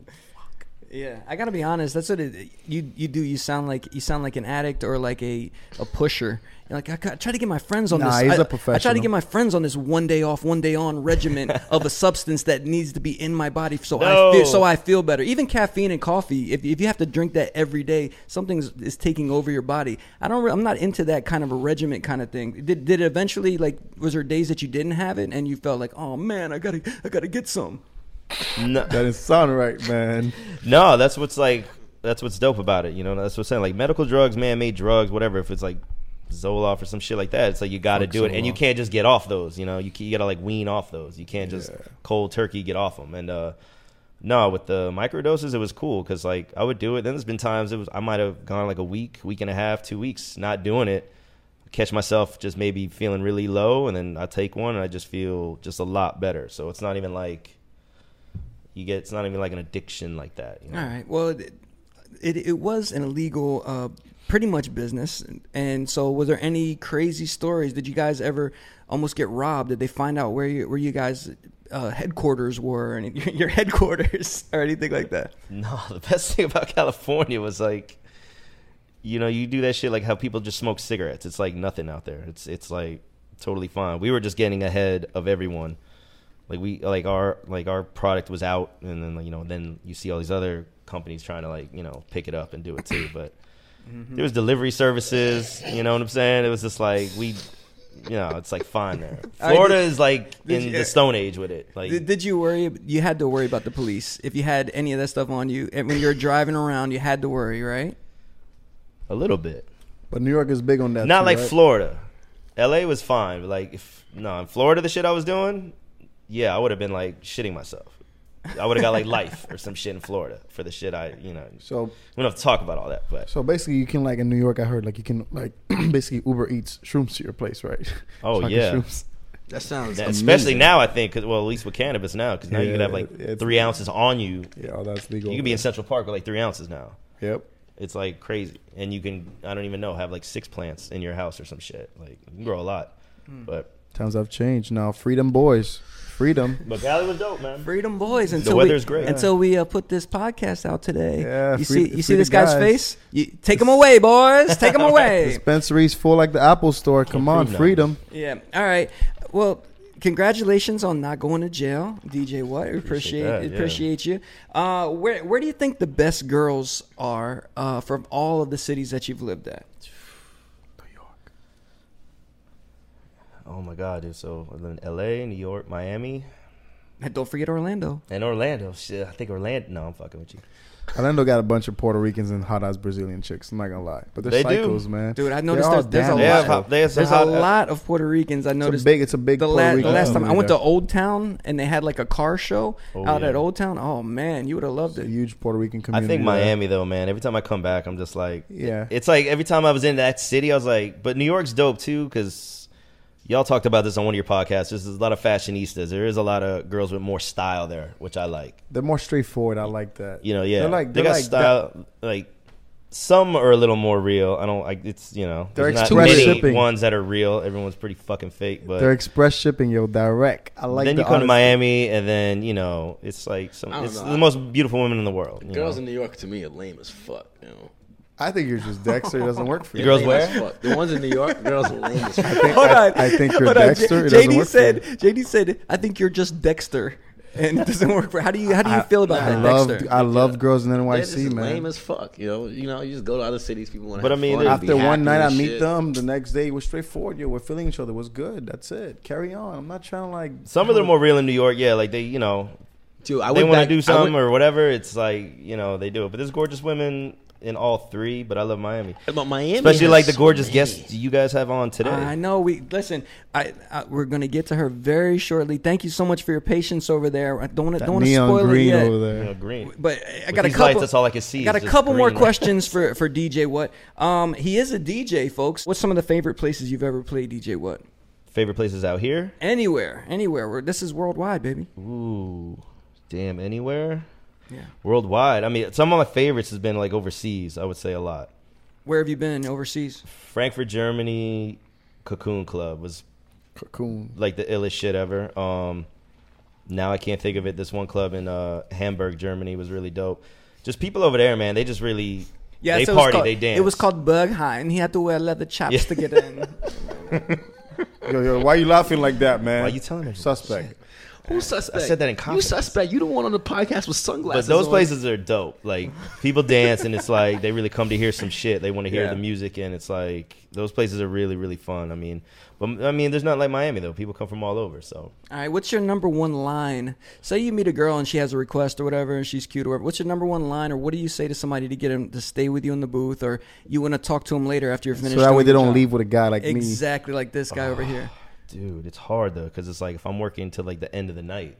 Yeah, I gotta be honest. That's what it, you you do. You sound like you sound like an addict or like a a pusher. You're like I, I try to get my friends on Nah, this. he's I, a I try to get my friends on this one day off, one day on regimen of a substance that needs to be in my body so I feel, so I feel better. Even caffeine and coffee. If, if you have to drink that every day, something is taking over your body. I don't. I'm not into that kind of a regiment kind of thing. Did did it eventually like was there days that you didn't have it and you felt like oh man I gotta I gotta get some. No, that didn't sound right, man. no, that's what's like. That's what's dope about it. You know, that's what's saying. Like medical drugs, man-made drugs, whatever. If it's like Zoloft or some shit like that, it's like you got to do it, and you can't just get off those. You know, you you got to like wean off those. You can't just Yeah. cold turkey get off them. And uh no, with the microdoses, it was cool because like I would do it. Then there's been times it was I might have gone like a week, week and a half, two weeks not doing it. Catch myself just maybe feeling really low, and then I take one, and I just feel just a lot better. So it's not even like you get. It's not even like an addiction like that. You know? All right. Well, it it, it was an illegal, uh, pretty much business. And so, was there any crazy stories? Did you guys ever almost get robbed? Did they find out where you where you guys uh, headquarters were and your, your headquarters or anything like that? No, the best thing about California was like, you know, you do that shit like how people just smoke cigarettes. It's like nothing out there. It's it's like totally fine. We were just getting ahead of everyone. Like we like our like our product was out, and then you know then you see all these other companies trying to like you know pick it up and do it too. But mm-hmm. there was delivery services. You know what I'm saying? It was just like we. You know, it's like fine there. Florida did- is like in you- the Stone Age with it. Like Did, did you worry? You had to worry about the police if you had any of that stuff on you. And when you're driving around, you had to worry, right? a little bit. But New York is big on that. Not too, like right? Florida. L.A. was fine, but like if no in Florida, the shit I was doing, yeah, I would have been like shitting myself. I would have got like life or some shit in Florida for the shit I, you know. So We don't have to talk about all that, but So basically, you can like in New York. I heard like you can like basically Uber Eats shrooms to your place, right? Oh, Chocolate yeah. shrooms. That sounds Yeah, amazing. especially now, I think, 'cause- well, at least with cannabis now, because now you can have like three ounces on you. Yeah, oh, that's legal. You can be in Central Park with like three ounces now. Yep. It's like crazy, and you can I don't even know have like six plants in your house or some shit. Like you can grow a lot, Hmm. but Times have changed now. Freedom, boys. Freedom. but Cali was dope, man. Freedom boys. Until weather's we, great. Until we uh, put this podcast out today. Yeah, you free- see, you see this guy's guys. face. You take him away, boys. Take him away. Dispensaries full like the Apple Store. Come on, prove freedom. Yeah. All right. Well, congratulations on not going to jail, DJ. What? We appreciate that, yeah. appreciate you. Uh, where where do you think the best girls are uh, from all of the cities that you've lived at? Oh my god, dude! So I live in L.A., New York, Miami, And don't forget Orlando. and Orlando. Shit, I think Orlando. No, I'm fucking with you. Orlando got a bunch of Puerto Ricans and hot ass Brazilian chicks. I'm not gonna lie, but they're They do. man. Dude, I They're noticed there's, there's a damn lot. have hot- they have some there's a hot- lot of Puerto Ricans. I It's a noticed big. It's a big the, Puerto la- the last time I went to. Old Town and they had like a car show Oh, out yeah. at Old Town. Oh man, you would have loved It's a it. huge Puerto Rican community. I community. think there. Miami though, man. Every time I come back, I'm just like, Yeah. It's like every time I was in that city, I was like, but New York's dope too because y'all talked about this on one of your podcasts. There's a lot of fashionistas. There is a lot of girls with more style there, which I like. They're more straightforward. I like that. You know, yeah, They're like they they're got like style. Like some are a little more real. I don't like it's you know, They're there's not express many shipping. ones that are real. Everyone's pretty fucking fake, but They're express shipping, yo, direct. I like. then the you come to. Miami, and then you know it's like some. It's know. the most beautiful women in the world. you Girls know? in New York to me are lame as fuck. You know. I think you're just Dexter. It doesn't work for The you. girls Lame where? as fuck. The ones in New York, girls are lame as fuck. Hold I- on. I think you're Hold on. Dexter. It J- doesn't JD work for said. JD said. I think you're just Dexter, and it doesn't work for. How do you How do you feel about I that, love. Dexter? I love girls in They're just NYC, man. lame as fuck. You know, you know, you just go to other cities. People want to. But I mean, fun, After one night, I meet shit. them. The next day, we're straightforward. Yo, we're feeling each other. What's good? That's it. Carry on. I'm not trying to like. Some of them are more real in New York. Yeah, like they, you know, Dude, I they went want to do something went- or whatever. It's like you know they do it. But there's gorgeous women in all three, but I love Miami. About Miami, Especially like the gorgeous many. guests you guys have on today. I know. We listen. I, I we're gonna get to her very shortly. Thank you so much for your patience over there. I don't want to don't want to neon spoil green it yet. over there. know, green. But I With got a couple. lights, that's all I can see I got a is just couple more questions for for DJ. What? Um, he is a DJ, folks. What's some of the favorite places you've ever played DJ? What? Favorite places out here? Anywhere, anywhere. Where this is worldwide, baby. Ooh, damn, anywhere. Yeah. Worldwide. I mean, some of my favorites has been like overseas. I would say a lot. Where have you been overseas? Frankfurt, Germany, Cocoon Club was Cocoon. like the illest shit ever. Um, now I can't think of it. This one club in uh, Hamburg, Germany was really dope. Just people over there, man. They just really Yeah, they so party, called- they dance. It was called Berghain. He had to wear leather chaps Yeah. to get in. Yo, yo, why you laughing like that, man? Why you telling me? Suspect. Who's suspect? I said that in confidence. You suspect. You the one on the podcast with sunglasses. But those on. places are dope. Like people dance, and it's like they really come to hear some shit. They want to hear Yeah. the music, and it's like those places are really, really fun. I mean, but I mean, there's not like Miami though. People come from all over, so All right, what's your number one line? Say you meet a girl and she has a request or whatever, and she's cute or whatever. What's your number one line, or what do you say to somebody to get them to stay with you in the booth, or you want to talk to them later after you're finished? So that way they don't job? leave with a guy like me. exactly like this guy over ah. here. Dude, it's hard though because it's like if I'm working till like the end of the night,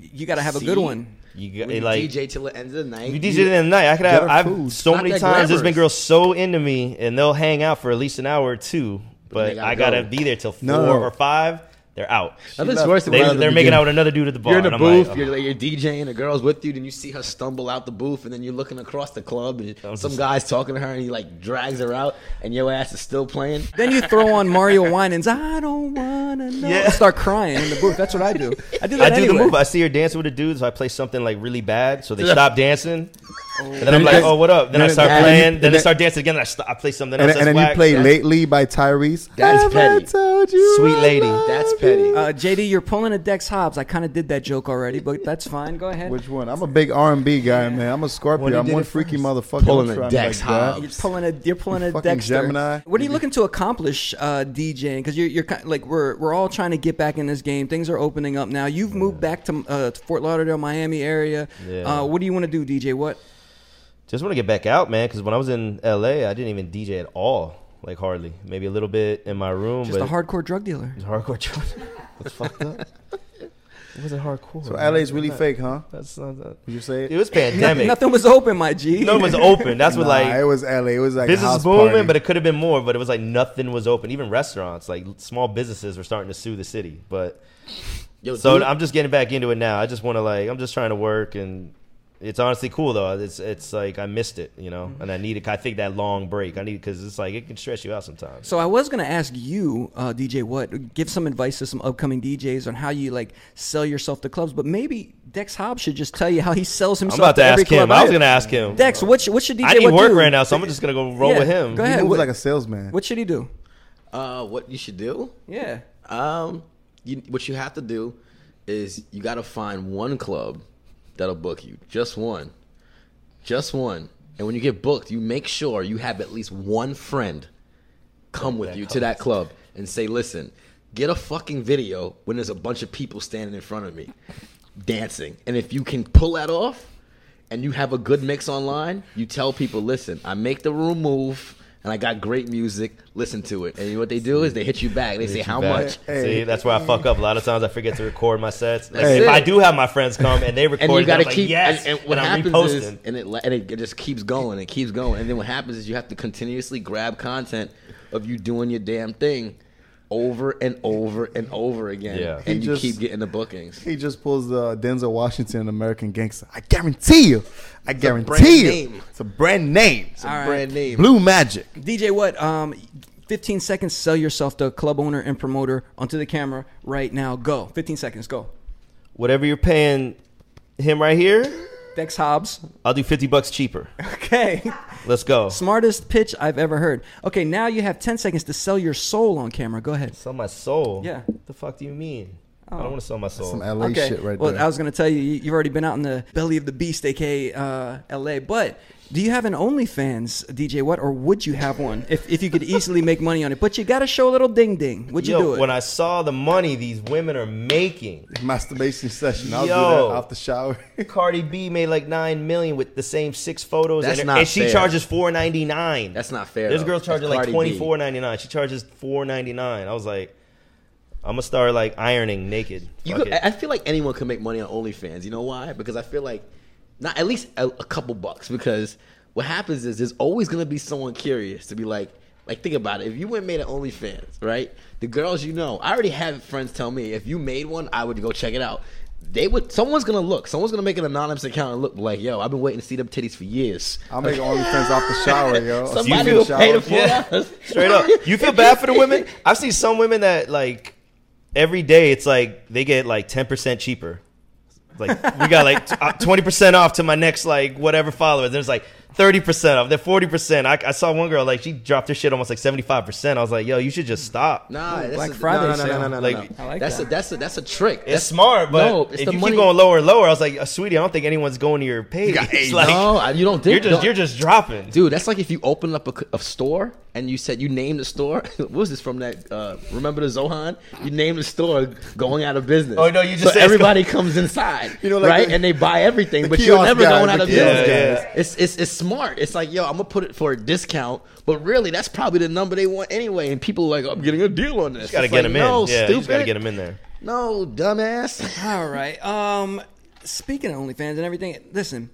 You got to have a good one. you got like DJ till the end of the night. You DJ in the night. I could have. I've food. so Not many times. There's been girls so into me, and they'll hang out for at least an hour or two. But But gotta I gotta go. be there till four no. or five. They're out. Nothing's left worse than They, when Right at the they're making out with another dude at the bar. you're in the booth, like, you're, like, you're DJing, the girl's with you, then you see her stumble out the booth, and then you're looking across the club, and some just- guy's talking to her, and he like drags her out, and your ass is still playing. Then you throw on Mario Winans. I don't wanna know. Yeah. And start crying in the booth. That's what I do. I do I that do the move. I see her dancing with a dude, so I play something like really bad, so they stop dancing. Oh. And then I'm like, oh, what up? Then I start and playing. you- Then they then- start dancing again. And I, st- I play something And, else. and then that's you play whack. Lately by Tyrese. That's Have petty. I told you Sweet lady. love That's petty. Uh, JD, you're pulling a Dex Hobbs. I kind of did that joke already, but that's fine. Go ahead. Which one? I'm a big R&B guy, man. I'm a When Scorpio. I'm one freaky first. motherfucker. Pulling a Dex like that. Hobbs. You're pulling a you're pulling a Fucking Dexter. Gemini. What are you looking to accomplish uh, DJing? Because you're you're kind like we're we're all trying to get back in this game. Things are opening up now. You've moved back to, uh, to Fort Lauderdale, Miami area. Yeah. Uh, what do you want to do, DJ? What? Just want to get back out, man. Because when I was in LA, I didn't even DJ at all. Like hardly. Maybe a little bit in my room. Just but a hardcore drug dealer. hardcore. That's fucked up. It wasn't hardcore. So man. LA's really fake, huh? That's not that. You say it? It was pandemic. Nothing was open, my G. Nothing was open. That's what Nah, like it was LA. It was like a business house booming, party. but it could have been more. But it was like nothing was open. Even restaurants, like small businesses, were starting to sue the city. But Yo, so dude, I'm just getting back into it now. I just want to like I'm just trying to work, and it's honestly cool though. It's it's like I missed it, you know, and I need needed. I think that long break I need because it's like it can stress you out sometimes. So I was gonna ask you, uh, DJ, what give some advice to some upcoming DJs on how you like sell yourself to clubs, but maybe Dex Hobbs should just tell you how he sells himself. I'm himself. about to every ask him. I was gonna ask him. Dex, what should, what should DJ I need what work do? right now, so I'm just gonna go roll Yeah, with him. go he ahead. moves What- like a salesman. What should he do? uh, what you should do? Yeah. Um, you, what you have to do is you got to find one club that'll book you, just one, just one. And when you get booked, you make sure you have at least one friend come with you to that club and say, "Listen, get a fucking video when there's a bunch of people standing in front of me dancing." And if you can pull that off, and you have a good mix online, you tell people, "Listen, I make the room move." And I got great music. Listen to it. And what they do is they hit you back. They say, "How Back. much?" Hey. See, that's where I fuck up. A lot of times I forget to record my sets. Like, if it. I do have my friends come and they record, and you got to I'm like, keep yes, and, and what I'm happens reposting. is and it and it just keeps going and keeps going and then what happens is you have to continuously grab content of you doing your damn thing over and over and over again Yeah. and He you just- keep getting the bookings He just pulls the Denzel Washington American Gangster. I guarantee you. I brand guarantee you. name. It's a brand name. it's a All right. brand name Blue Magic. DJ, what? Um, 15 seconds. Sell yourself to a club owner and promoter onto the camera right now. Go. 15 seconds. Go. Whatever you're paying him right here, Dex Hobbs. I'll do 50 bucks cheaper. Okay. Let's go. Smartest pitch I've ever heard. Okay, now you have 10 seconds to sell your soul on camera. Go ahead. Sell my soul. Yeah. What the fuck do you mean? I don't want to sell my soul. Some LA okay. shit right well, there. Well, I was going to tell you, you- you've already been out in the belly of the beast, aka uh, LA. But Do you have an OnlyFans, DJ? What or would you have one if, if you could easily make money on it? But you got to show a little ding ding. Would you Yo, do it? when I saw the money these women are making, Masturbation session. I'll Yo. do that off the shower. Cardi B made like nine million with the same six photos, That's and, not and she fair. charges four ninety nine. That's not fair. This though. girl That's like twenty four ninety nine. She charges four ninety nine. I was like, I'm gonna start like ironing naked. You could. I feel like anyone can make money on OnlyFans. You know why? Because I feel like not at least a, a couple bucks. Because what happens is there's always gonna be someone curious to be like, like think about it. If you went made an OnlyFans, right? The girls you know, I already have friends tell me if you made one, I would go check it out. They would. Someone's gonna look. Someone's gonna make an anonymous account and look like, yo, I've been waiting to see them titties for years. I'll make OnlyFans off the shower, yo. Somebody feel will pay the four Yeah. Straight up. You feel bad for the women? I've seen some women that like every day it's like they get like ten percent cheaper. Like we got like uh, twenty percent off to my next like whatever follower. There's like thirty percent off. Then forty percent. I, I saw one girl like she dropped her shit almost like seventy five percent. I was like, yo, you should just stop. Nah, that's Black a, Friday no, no, no, sale. no, no, no, Like- no. Like that's that. a that's a that's a trick. It's That's- smart, but no, it's if you money- keep going lower and lower, I was like, uh, sweetie, I don't think anyone's going to your page. It's like, no, you don't think you're just don't- you're just dropping. Dude, that's like if you open up a, c- a store and you said you named the store. what was this from that? Uh, remember the Zohan? You named the store going out of business. Oh, no, you just so said it's everybody comes inside, You know, like right? the- and they buy everything, the but you're never guys, going out of kiosk business. guys. It's, it's it's smart. It's like yo, I'm gonna put it for a discount, but really that's probably the number they want anyway. And people are like, I'm getting a deal on this. You gotta It's get like, them in. No, yeah, you stupid. just gotta get them in there. No, dumbass. All right. Um, speaking of OnlyFans and everything, listen.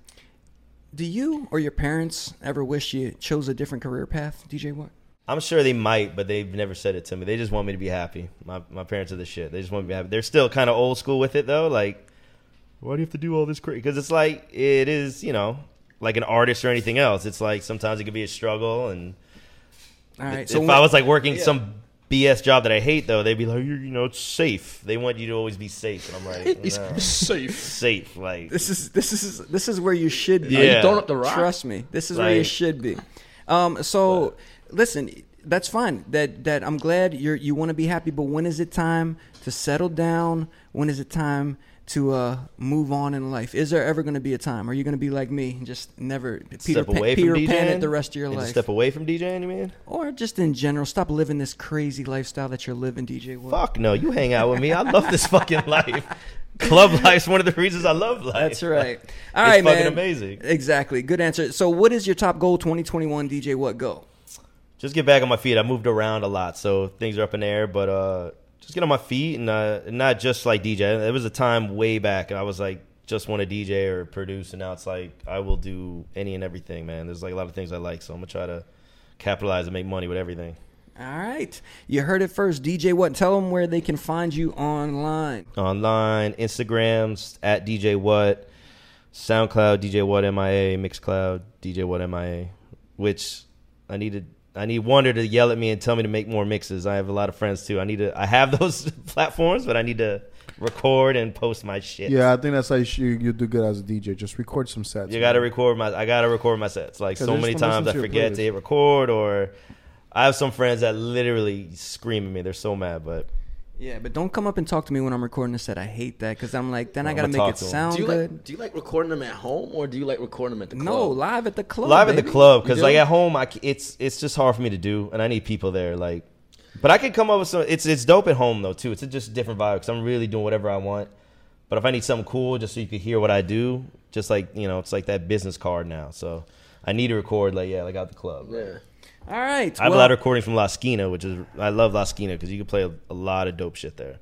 Do you or your parents ever wish you chose a different career path, DJ? What? I'm sure they might, but they've never said it to me. They just want me to be happy. My my parents are the shit. They just want me to be happy. They're still kind of old school with it though. Like, why do you have to do all this crazy? Because it's like it is, you know, like an artist or anything else. It's like sometimes it could be a struggle. And All right. if So I when- was like working some BS job that I hate, though, they'd be like, you you know, it's safe. They want you to always be safe, and I'm like, no. safe. safe. Like, this is this is this is where you should be. Yeah. throwing up the rock? Trust me. This is where you should be. Um. So listen. That's fine. That that I'm glad you're you want to be happy. But when is it time to settle down? When is it time to uh move on in life? Is there ever going to be a time? Are you going to be like me and just never Peter Pan, away Peter from Pan it the rest of your And life? Step away from DJing, you mean? or just in general, stop living this crazy lifestyle that you're living, DJ. Wood. Fuck no, you hang out with me. I love this fucking life. Club life's one of the reasons I love life. That's right. All It's right, fucking man. amazing. Exactly. Good answer. So, what is your top goal 2021, DJ? What go? Just get back on my feet. I moved around a lot, so things are up in the air. But uh, just get on my feet and uh, not just like DJ. There was a time way back, and I was like, just want to DJ or produce, and now it's like I will do any and everything, man. There's like a lot of things I like, so I'm gonna try to capitalize and make money with everything. All right. You heard it first. DJ What? Tell them where they can find you online. Online, Instagrams at DJ What, SoundCloud DJ What MIA, Mixcloud DJ What MIA. Which I needed. I need Wonder to yell at me and tell me to make more mixes. I have a lot of friends too. I need to. I have those platforms, but I need to record and post my shit. Yeah, I think that's how you, should, you do good as a DJ. Just record some sets. You got to record my. I got to record my sets. Like so many times, I to forget playlist. to hit record, or I have some friends that literally scream at me. They're so mad, but Yeah, but don't come up and talk to me when I'm recording a set. I hate that because I'm like, then I I'm got to make it to 'em. sound Do you good. like do you like recording them at home or do you like recording them at the club? no, live at the club. live at the baby. club because like at home, I c it's it's just hard for me to do, and I need people there. Like, but I can come up with some. It's it's dope at home though too. It's a just a different vibe because I'm really doing whatever I want. But if I need something cool, just so you can hear what I do, just like you know, it's like that business card now. So I need to record like yeah, like out the club. Yeah. All right. I have well, a lot of recordings from La which is I love La because you can play a, a lot of dope shit there.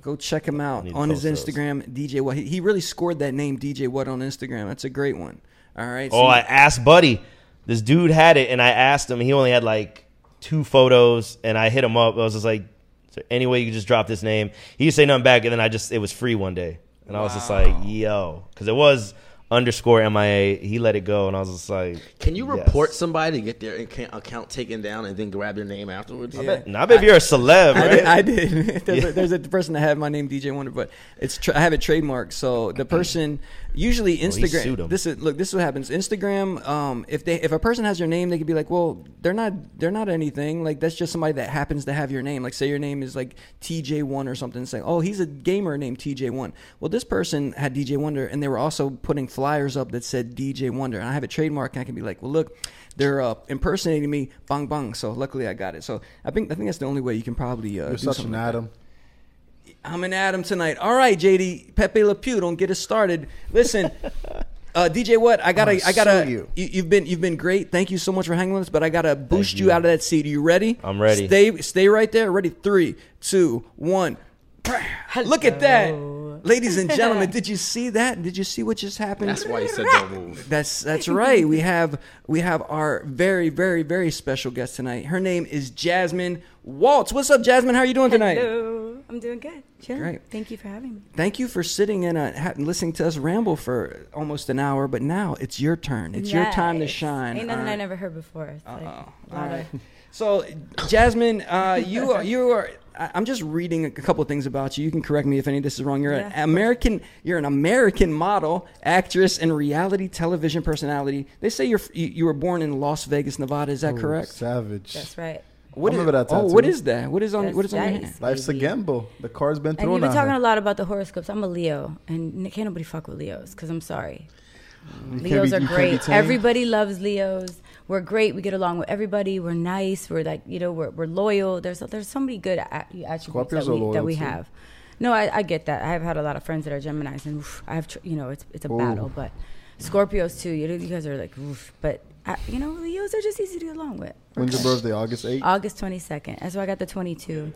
Go check him out on his post those. Instagram, DJ What. He, he really scored that name, DJ What, on Instagram. That's a great one. All right. Oh, I asked Buddy. This dude had it, and I asked him. He only had like two photos, and I hit him up. I was just like, "Is there any way you could just drop this name?" He didn't say nothing back, and then I just it was free one day, and I was just like, "Yo," because it was underscore MIA. He let it go, and I was just like, Can you yes. report somebody to get their account, account taken down and then grab their name afterwards? Yeah. Nah, baby, you're a celeb, I right? did. I did. there's, a, there's a person that had my name DJ Wonder, but it's tra- I have it trademarked. So the person usually Instagram. sued him. this is look. This is what happens. Instagram. Um, if they if a person has your name, they could be like, well, they're not they're not anything. Like that's just somebody that happens to have your name. Like say your name is like TJ One or something. Saying, oh, he's a gamer named TJ One. Well, this person had DJ Wonder, and they were also putting flyers up that said DJ Wonder, and I have a trademark, And I can be like, well, look, they're uh, impersonating me, bang bang. So luckily I got it. So I think I think that's the only way you can probably uh, You're do such something an like that. Adam. I'm an Adam tonight. All right, JD Pepe Le Pew, don't get us started. Listen, uh, DJ, what I gotta, I'ma I gotta. sue you. You. have been, you've been great. Thank you so much for hanging with us. But I gotta boost you. out of that seat. Are you ready? I'm ready. Stay, stay right there. Ready? Three, two, one. Look at that, ladies and gentlemen. Did you see that? Did you see what just happened? That's why he said don't move. That's that's right. We have we have our very very very special guest tonight. Her name is Jasmine Waltz. What's up, Jasmine? How are you doing tonight? Hello. I'm doing good. Chilling. Great. Thank you for having me. Thank you for sitting in and ha- listening to us ramble for almost an hour. But now it's your turn. It's your time to shine. Ain't nothing All I never heard before. It's like Uh-oh. a right. So, Jasmine, uh, you are you are. I- I'm just reading a couple of things about you. You can correct me if any of this is wrong. You're Yeah, an. American. You're an American model, actress, and reality television personality. They say you're you, you were born in Las Vegas, Nevada. Is that Oh, correct? Savage. That's right. What is, I is- that Oh, what tattoo. is that? What is on That's what is on your hand? Life's a gamble. The card's been And thrown you've been talking her. a lot about the horoscopes. I'm a Leo, and n- can't nobody fuck with Leos because I'm sorry. You Leos be- are you can't be great. Everybody loves Leos. We're great. We get along with everybody. We're nice. We're like you know we're, we're loyal. There's there's so many good attributes that we, that we have. No, I, I get that. I've had a lot of friends that are Gemini's, and oof, I have tr- you know it's it's a Ooh. battle. But Scorpios too. You, know, you guys are like oof, but uh, you know Leos are just easy to get along with. When's your birthday? August 8th? August 22nd. That's why I got the 22.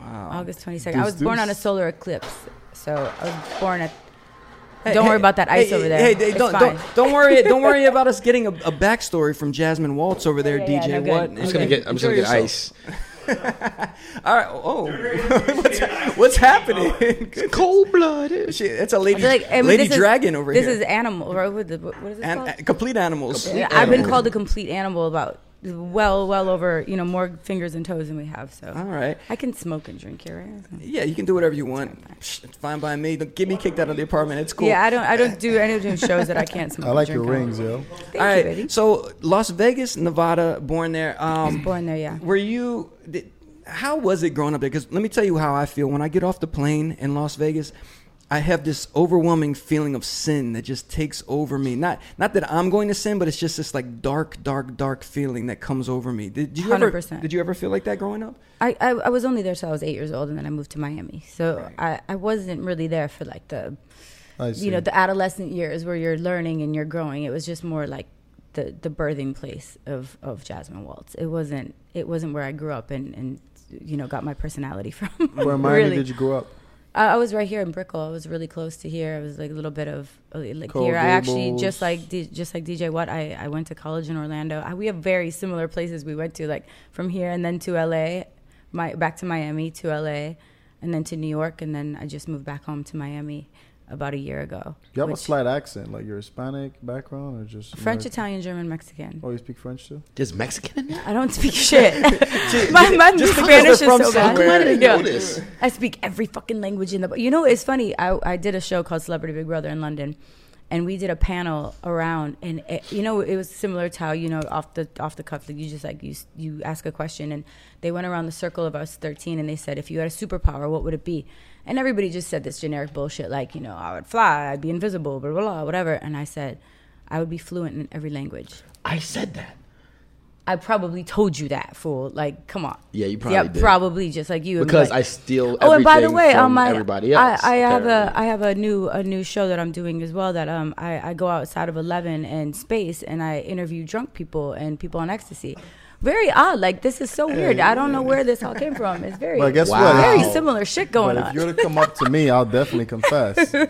Wow. August 22nd. I Deuce, was born on a solar eclipse. So I was born at. Hey, don't hey, worry about that ice hey, over there. Hey, hey, It's don't, fine. don't don't worry don't worry about us getting a, a backstory from Jasmine Waltz over there, Yeah, yeah, DJ. no what? I'm I'm just gonna get. I'm just gonna get yourself. ice. All right. Oh, what's, what's happening? Cold blooded. Shit, that's a I lady, like, I mean, lady this is- dragon over here. this is animal, right? The, what is this and, called? uh, complete animals. Yeah, I've been called a complete animal about well, well over you know more fingers and toes than we have. So All right. I can smoke and drink here, right? Yeah, you can do whatever you want. It's fine by me. Don't get me kicked out of the apartment. It's cool. Yeah, I don't. I don't do any of those shows that I can't smoke. I like and your drink on. rings, yo. Thank All right. you, baby. So Las Vegas, Nevada, born there. Um, Born there, yeah. Were you? Did, how was it growing up there? Because let me tell you how I feel when I get off the plane in Las Vegas. I have this overwhelming feeling of sin that just takes over me. Not not that I'm going to sin, but it's just this like dark, dark, dark feeling that comes over me. Did, did you ever? 100%. Did you ever feel like that growing up? I, I, I was only there till I was eight years old, and then I moved to Miami. So I, I wasn't really there for like the you know the adolescent years where you're learning and you're growing it was just more like the the birthing place of of jasmine waltz it wasn't it wasn't where i grew up and and you know got my personality from Where in Miami really. did you grow up? I, I was right here in brickell. I was really close to here. I was like a little bit of uh, like Coral here. I actually just like D, just like dj what i i went to college in orlando. I, we have very similar places we went to like from here and then to la my back to miami to la and then to new york and then i just moved back home to miami about a year ago You have a slight accent, like you're Hispanic background or just French, American? Italian, German, Mexican. Oh, you speak French too? There's Mexican in there. I don't speak shit. my my just Spanish is they're so bad. I didn't Yeah. know this. I speak every fucking language in the. You know, it's funny. I I did a show called Celebrity Big Brother in London, and we did a panel around, and it, you know, it was similar to how you know off the off the cuff, like you just like you you ask a question, and they went around the circle of us thirteen, and they said, if you had a superpower, what would it be? And everybody just said this generic bullshit, like you know, I would fly, I'd be invisible, blah blah blah, whatever. And I said, I would be fluent in every language. I said that. I probably told you that, fool. Like, come on. Yeah, you probably yeah, did. probably just like you. Because like- I steal. Oh, and by the way, from um, I, everybody else. I, I have a. I have a new a new show that I'm doing as well. That um I, I go outside of Eleven and Space and I interview drunk people and people on ecstasy. Very odd. Like this is so weird. I don't know where this all came from. It's very But guess Wow. what? very If- similar shit But on. if you're to come up to me, I'll definitely confess.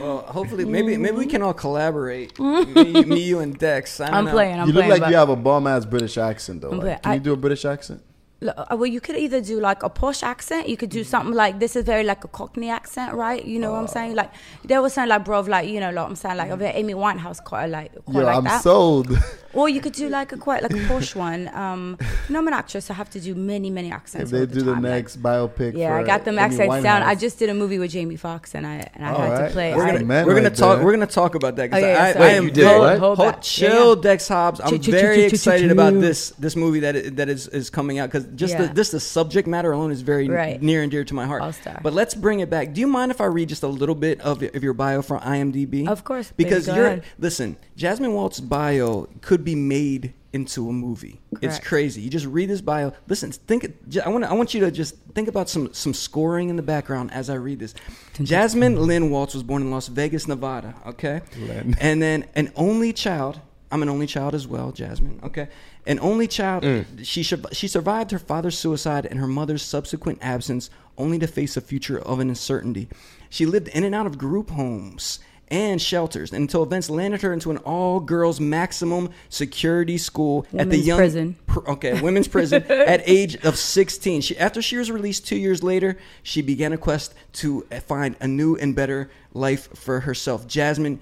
Well, hopefully, maybe mm. maybe we can all collaborate. me, me, you, and Dex. I don't I'm know. playing. I'm you look playing. like you have a bum ass British accent though. Like, can I- you do a British accent? Look, uh, well, you could either do like a posh accent. You could do something like this is very like a Cockney accent, right? You know what I'm saying? Like they were saying like, bro, like you know, like I'm saying like over Amy Winehouse, quite like quite Yo, like I'm that. sold. Or you could do like a quite like a posh one. Um, you know, I'm an actress. So i have to do many many accents. if they all do the time, like- next biopic, yeah, I got them Amy accents down. I just did a movie with Jamie Foxx, and I and I All had right. to play. We're gonna Man we're gonna right talk there. we're gonna talk about that Oh, because yeah, I, sorry. I am You did very- Hold hold- chill, Yeah. Dex Hobbs. I'm Chill, chill, very chill, chill, excited about this this movie that that is is coming out because because just Yeah. the, just the subject matter alone is very Right. near and dear to my heart. All-star. But let's bring it back. Do you mind if I read just a little bit of, of your bio from IMDb? Of course, Because you're ahead. listen, Jasmine Waltz bio could be made into a movie. It's crazy. You just read this bio. Listen, think. j- I want. I want you to just think about some some scoring in the background as I read this. Jasmine Lynn Waltz was born in Las Vegas, Nevada. Okay, Lynn. and then an only child. I'm an only child as well, Jasmine. Okay, an only child. Mm. She she survived her father's suicide and her mother's subsequent absence, only to face a future of an uncertainty. She lived in and out of group homes and shelters until events landed her into an all-girls maximum security school at the young prison. pr- okay women's prison at age of 16 she after she was released two years later she began a quest to find a new and better life for herself jasmine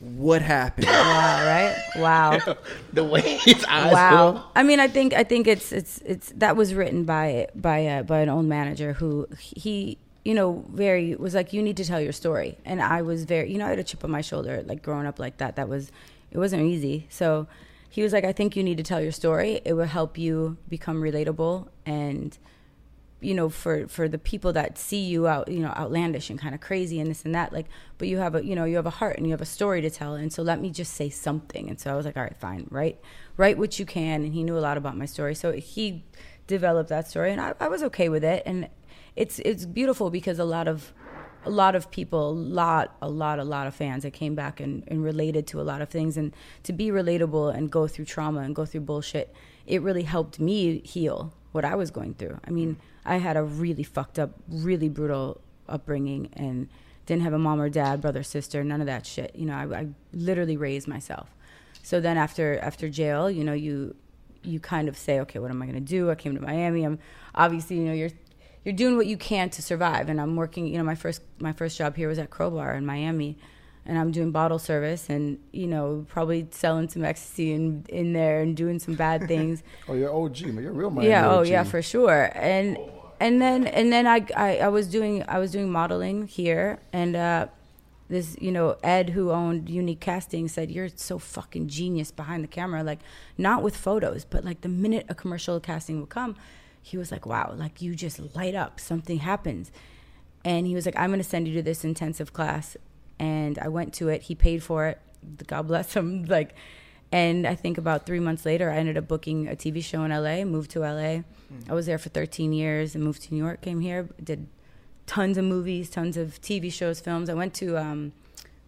what happened Wow, right? Wow. The way his eyes wow. go. I mean, I think I think it's it's it's that was written by by a, by an old manager who he you know very was like you need to tell your story, and I was very you know I had a chip on my shoulder like growing up like that. That was it wasn't easy. So he was like, I think you need to tell your story. It will help you become relatable and you know for for the people that see you out you know outlandish and kind of crazy and this and that like but you have a you know you have a heart and you have a story to tell. And so let me just say something. And so i was like all right fine write write what you can. And he knew a lot about my story. So he developed that story and i, I was okay with it. And it's it's beautiful because a lot of a lot of people, a lot, a lot, a lot of fans that came back and, and related to a lot of things. And to be relatable and go through trauma and go through bullshit, it really helped me heal what I was going through. I mean, I had a really fucked up, really brutal upbringing and didn't have a mom or dad, brother, sister, none of that shit. You know, I, I literally raised myself. So then after after jail, you know, you you kind of say, okay, what am I going to do? I came to Miami. I'm obviously, you know, you're you're doing what you can to survive. And I'm working. You know, my first my first job here was at Crobar in Miami, and I'm doing bottle service and you know probably selling some ecstasy in in there and doing some bad things. Oh, you're OG, man. You're real Miami yeah. Oh yeah, for sure. And and then and then I, I I was doing I was doing modeling here and. uh this you know ed who owned unique casting said you're so fucking genius behind the camera like not with photos but like the minute a commercial casting would come he was like wow like you just light up something happens and he was like i'm going to send you to this intensive class and i went to it he paid for it god bless him like and i think about three months later i ended up booking a tv show in la moved to la i was there for 13 years and moved to new york came here did tons of movies, tons of TV shows, films. I went to um,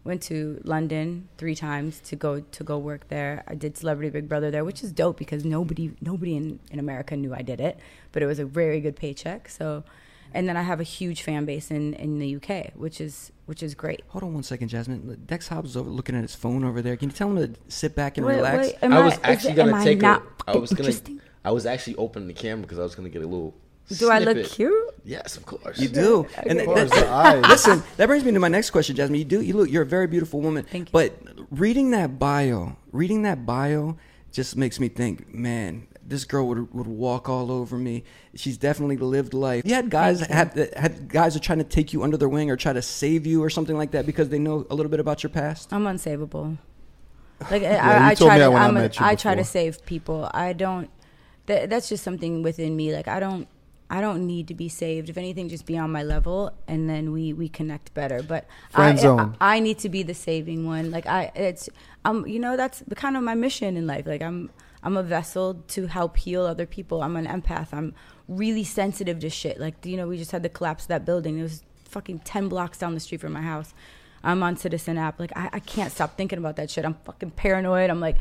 went to London three times to go to go work there. I did Celebrity Big Brother there, which is dope because nobody nobody in, in America knew I did it, but it was a very good paycheck. So, and then I have a huge fan base in, in the UK, which is which is great. hold on one second jasmine dex hobbs is over looking at his phone over there can you tell him to sit back and Wait, relax wait, I was is actually it- gonna am I take not a. I was gonna. I was actually opening the camera because I was gonna get a little. Do I look cute? Yes, of course. You do. And Of that- course, that- the eyes. listen, that brings me to my next question, Jasmine. You do you look you're a very beautiful woman. Thank you. But reading that bio, reading that bio just makes me think, man, this girl would would walk all over me. She's definitely lived life. You had guys had had guys are trying to take you under their wing or try to save you or something like that because they know a little bit about your past. I'm unsavable. Like you I, I try to, I I'm a- met you I try to save people. I don't. That, that's just something within me. Like I don't. I don't need to be saved. If anything, just be on my level, and then we we connect better. But Friend I, zone. I, I need to be the saving one. Like I, it's um, you know, that's kind of my mission in life. Like I'm I'm a vessel to help heal other people. I'm an empath. I'm really sensitive to shit. Like you know, we just had the collapse of that building. It was fucking ten blocks down the street from my house. I'm on Citizen app. Like I, I can't stop thinking about that shit. I'm fucking paranoid. I'm like,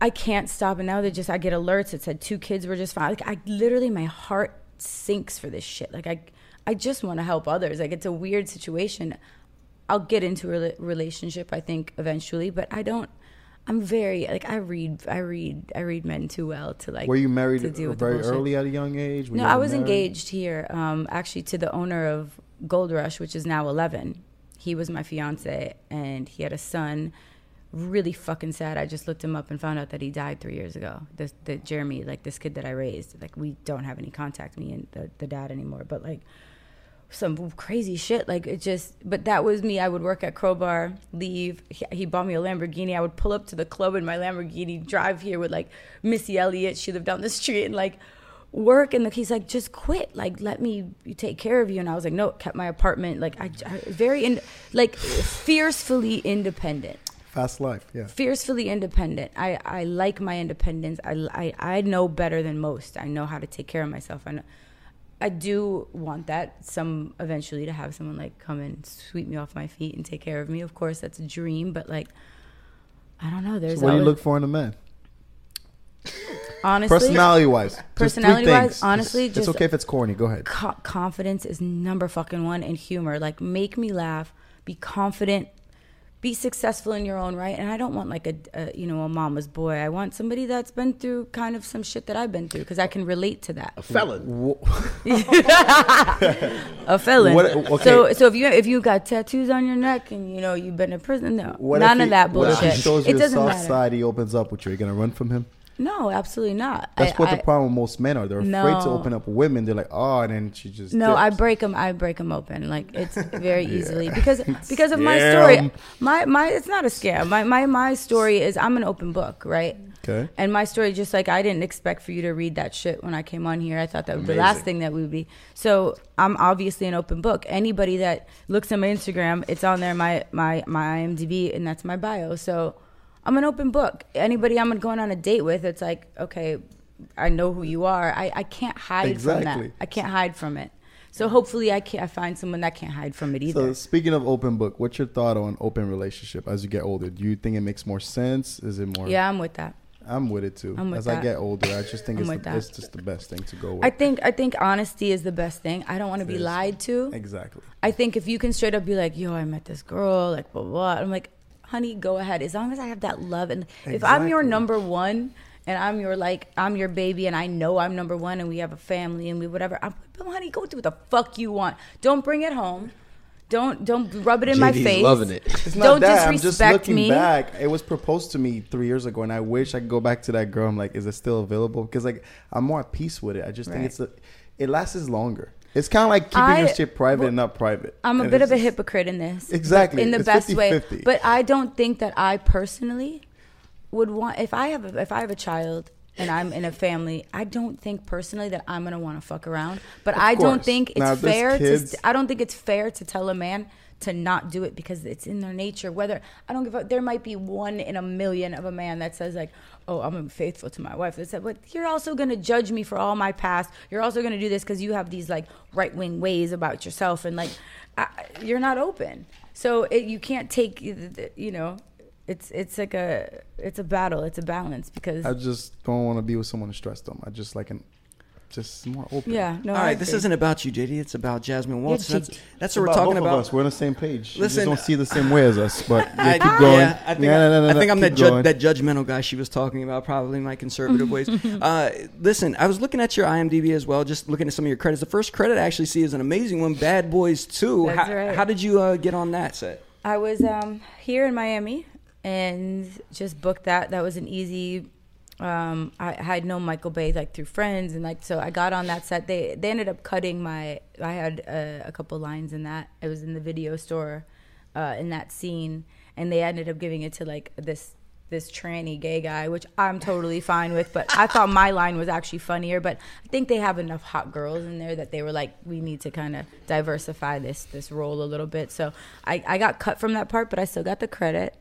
I can't stop. And now they just I get alerts. that said two kids were just fine. Like I literally my heart sinks for this shit. Like I I just want to help others. Like it's a weird situation. I'll get into a relationship I think eventually, but I don't. I'm very like I read I read I read men too well to like. Were you married to deal with very early at a young age? Were No, you I was married? engaged here, um, actually, to the owner of Gold Rush, which is now 11. He was my fiance, and he had a son. Really fucking sad. I just looked him up and found out that he died three years ago. This, the Jeremy, like this kid that I raised, like we don't have any contact, me and the, the dad anymore. But like some crazy shit. Like it just, but that was me. I would work at Crobar, leave. He, he bought me a Lamborghini. I would pull up to the club in my Lamborghini, drive here with like Missy Elliott. She lived down the street, and like work and he's like just quit like let me take care of you and i was like no kept my apartment like i, I very in, like fiercely independent Fast life. Yeah. fiercely independent i i like my independence I, I i know better than most i know how to take care of myself i know i do want that some eventually to have someone like come and sweep me off my feet and take care of me of course that's a dream but like i don't know there's So what do you look for in a man? honestly Personality wise. Personality-wise, honestly, it's just- okay if it's corny. Go ahead. co- confidence is number fucking one and humor like make me laugh be confident be successful in your own right and i don't want like a, a you know a mama's boy i want somebody that's been through kind of some shit that i've been through because i can relate to that A felon. a felon What- okay. so so if you if you got tattoos on your neck and you know you've been in prison no What none if of he- that what if bullshit he shows it you a doesn't soft matter side. He opens up with you. You're gonna run from him. No absolutely not That's I- what I- the problem with most men are. They're afraid to open up women. They're like, oh, and then she just No, I break them. I break them open. Like it's very easily because because of my story. My my it's not a scam. My my my story is I'm an open book, right? Okay. And my story, just like I didn't expect for you to read that shit when I came on here. I thought that was the last thing that we would be. So I'm obviously an open book. Anybody that looks at my Instagram, it's on there, my my my IMDb, and that's my bio. So I'm an open book. Anybody I'm going on a date with, it's like, okay, I know who you are. I, I can't hide from that. I can't hide from it. So hopefully I can I find someone that can't hide from it either. So speaking of open book, what's your thought on open relationship as you get older? Do you think it makes more sense? Is it more? yeah, I'm with that. I'm with it too. I'm with as I get older, I just think it's, the, it's just the best thing to go with. I think I think honesty is the best thing. I don't want to be lied to. exactly. I think if you can straight up be like, "Yo, I met this girl," like blah. blah. I'm like, "Honey, go ahead." As long as I have that love, and if I'm your number one, and I'm your like, I'm your baby, and I know I'm number one, and we have a family, and we whatever. I'm, but honey, go do what the fuck you want. Don't bring it home. Don't don't rub it in my face. loving it. It's not Don't that. I'm just disrespect looking me. back. It was proposed to me three years ago, and I wish I could go back to that girl. I'm like, is it still available? Because like I'm more at peace with it. I just think it's a, it lasts longer. It's kind of like keeping I- your shit private well, and not private. I'm a And bit of a hypocrite in this. Exactly. In the It's best way. 50-50. But I don't think that I personally would want if I have a, if I have a child and I'm in a family, I don't think personally that I'm gonna want to fuck around. But I don't think it's Now, fair to kids- st- I don't think it's fair to tell a man to not do it because it's in their nature. Whether I don't give a there might be one in a million of a man that says like, "Oh, I'm faithful to my wife." They said, but you're also gonna judge me for all my past. You're also gonna do this because you have these like right wing ways about yourself, and like I, you're not open. So it, you can't take you know. It's it's like a it's a battle. It's a balance because I just don't want to be with someone to stress them. I just like an just more open. yeah. No, All I right, this isn't about you, JD. It's about Jasmine Waltz. Yeah, that's that's It's what we're about talking both of about. us. We're on the same page. you Listen, just don't see the same way as us. But yeah, I, keep going. Yeah, I think, Yeah, no, no, I no, think I'm that, ju- that judgmental guy she was talking about, probably my conservative ways. Uh, listen, I was looking at your IMDb as well, just looking at some of your credits. The first credit I actually see is an amazing one, Bad Boys 2. That's how, right. how did you uh, get on that set? I was um, here in Miami and just booked that. That was an easy. Um, I, had known Michael Bay like through friends and like so I got on that set. They they ended up cutting my. I had uh, a couple lines in that. It was in the video store, uh, in that scene, and they ended up giving it to like this this tranny gay guy, which I'm totally fine with. But I thought my line was actually funnier. But I think they have enough hot girls in there that they were like, we need to kind of diversify this this role a little bit. So I, I got cut from that part, but I still got the credit.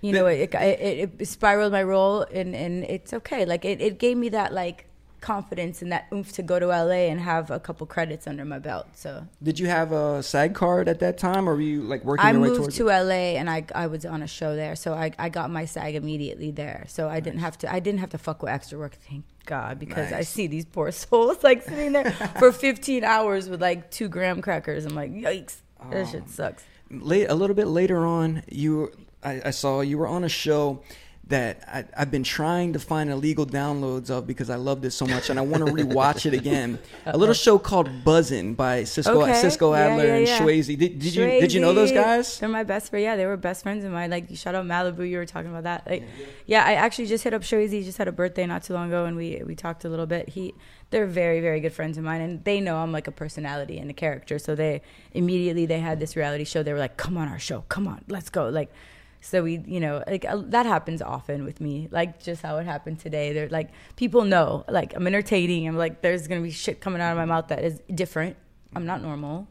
You know, it, it, it, spiraled my role, and, and it's okay. Like it, it gave me that like confidence and that oomph to go to LA and have a couple credits under my belt. So Did you have a SAG card at that time, or were you like working I your way moved towards to it? LA and I I was on a show there, so I, I got my SAG immediately there. So I didn't have to I didn't have to fuck with extra work, thank God, because I see these poor souls like sitting there for 15 hours with like two graham crackers. I'm like, yikes, that Oh. shit sucks. late, a little bit later on, you I, I saw you were on a show that I, I've been trying to find illegal downloads of because I loved it so much and I want to rewatch it again. A little show called Buzzin' by Cisco Okay. Cisco Yeah, Adler yeah, and yeah. Shwayze. Did, did you did you know those guys? They're my best friend. Yeah, they were best friends of mine. Like shout out Malibu. You were talking about that. Like, yeah, I actually just hit up Shwayze. He just had a birthday not too long ago, and we we talked a little bit. He, they're very very good friends of mine, and they know I'm like a personality and a character. So they immediately they had this reality show. They were like, "Come on our show, come on, let's go." Like, So we, you know, like uh, that happens often with me. Like just how it happened today. They're like people know, like I'm entertaining. I'm like there's gonna be shit coming out of my mouth that is different. I'm not normal.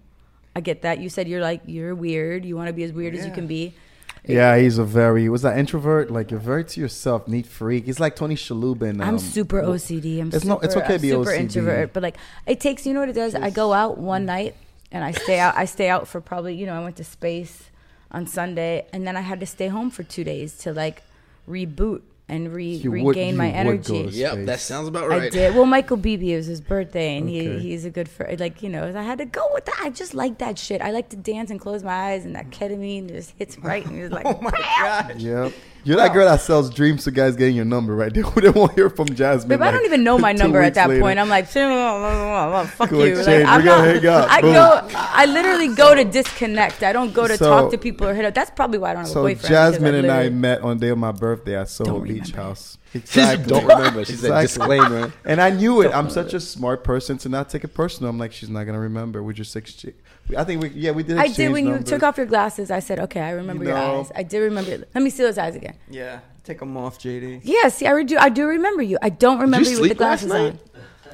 I get that. You said you're like you're weird. You want to be as weird as you can be. Yeah, he's a very was that introvert? Like you're very to yourself, neat freak. He's like Tony Shalhoub and I'm um, super OCD. I'm it's super, not- it's okay to I'm be super OCD. introvert, but like it takes. You know what it does? I go out one night and I stay out. I stay out for probably you know I went to space on Sunday and then I had to stay home for two days to like reboot and re- You would- regain you my energy. to Yep, that sounds about right. I did. Well, Michael Beebe it was his birthday, and Okay. he he's a good friend. Like you know, I had to go with that. I just like that shit. I like to dance and close my eyes, and that ketamine just hits right, and you're like, Oh my god. Yep. You're that girl that sells dreams to guys getting your number, right? They they won't want to hear from Jasmine. Babe, I don't even know my number at that later. point. I'm like, fuck Go you. Like, We're I'm gonna not, hang out. I Boom. go. I literally go to disconnect. I don't go to So- talk to people or hit up. That's probably why I don't have a So boyfriend. because Jasmine and I literally- met on the day of my birthday at Soho Don't Beach remember. House. She don't remember. She said disclaimer. And I knew it. I'm such a smart person to not take it personal. I'm like, she's not gonna remember. We're just exchange. I think we, yeah, we did. I did exchange when you took off your glasses. I said, okay, I remember You your eyes. I did remember. Your, let me see those eyes again. Yeah, take them off, JD. Yeah, see, I do. I do remember you. I don't remember you, with the glasses on.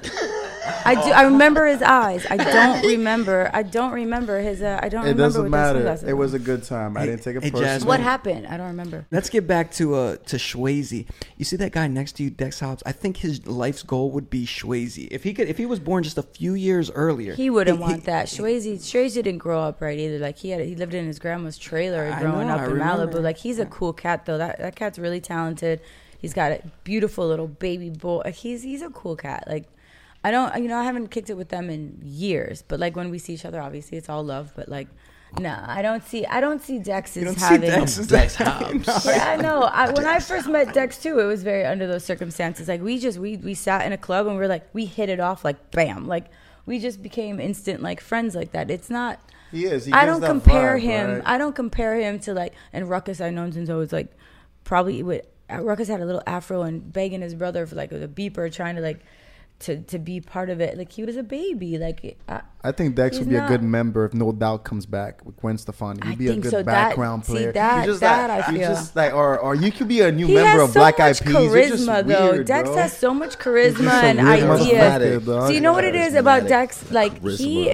I do. I remember his eyes. I don't remember. I don't remember his. Uh, I don't It remember doesn't with matter. It was a good time. I didn't take it hey, personal. Jasmine. What happened? I don't remember. Let's get back to uh to Shwayze. You see that guy next to you, Dex Hobbs? I think his life's goal would be Shwayze. If he could, if he was born just a few years earlier, He wouldn't he- want that. Shwayze, Shwayze didn't grow up right either. Like he had, he lived in his grandma's trailer growing know, up I in remember. Malibu. Like he's a cool cat though. That that cat's really talented. He's got a beautiful little baby boy. He's he's a cool cat. Like I don't, you know, I haven't kicked it with them in years. But like when we see each other, obviously it's all love. But like, no, I don't see, I don't see Dex You as don't see having. Dex as Dex that- Hobbs. Yeah, I know. I, when I first met Dex too, it was very under those circumstances. Like we just we we sat in a club and we are like we hit it off like bam, like we just became instant like friends like that. It's not. He is. He I don't compare vibe, him. right? I don't compare him to like and Ruckus. I known since I was like probably with Ruckus had a little afro and begging his brother for like a beeper, trying to like to to be part of it. Like he was a baby. Like I, I think Dex would be a good member if No Doubt comes back with Gwen Stefani. He'd be a good so. That- background see, player. that- You're just that like, I feel. just like, or or you could be a new he member of so Black Eyed much Peas. You're just charisma though. weird, Dex bro. has so much charisma just and so weird ideas. motherfucker. So you know what it is about Dex? Like he,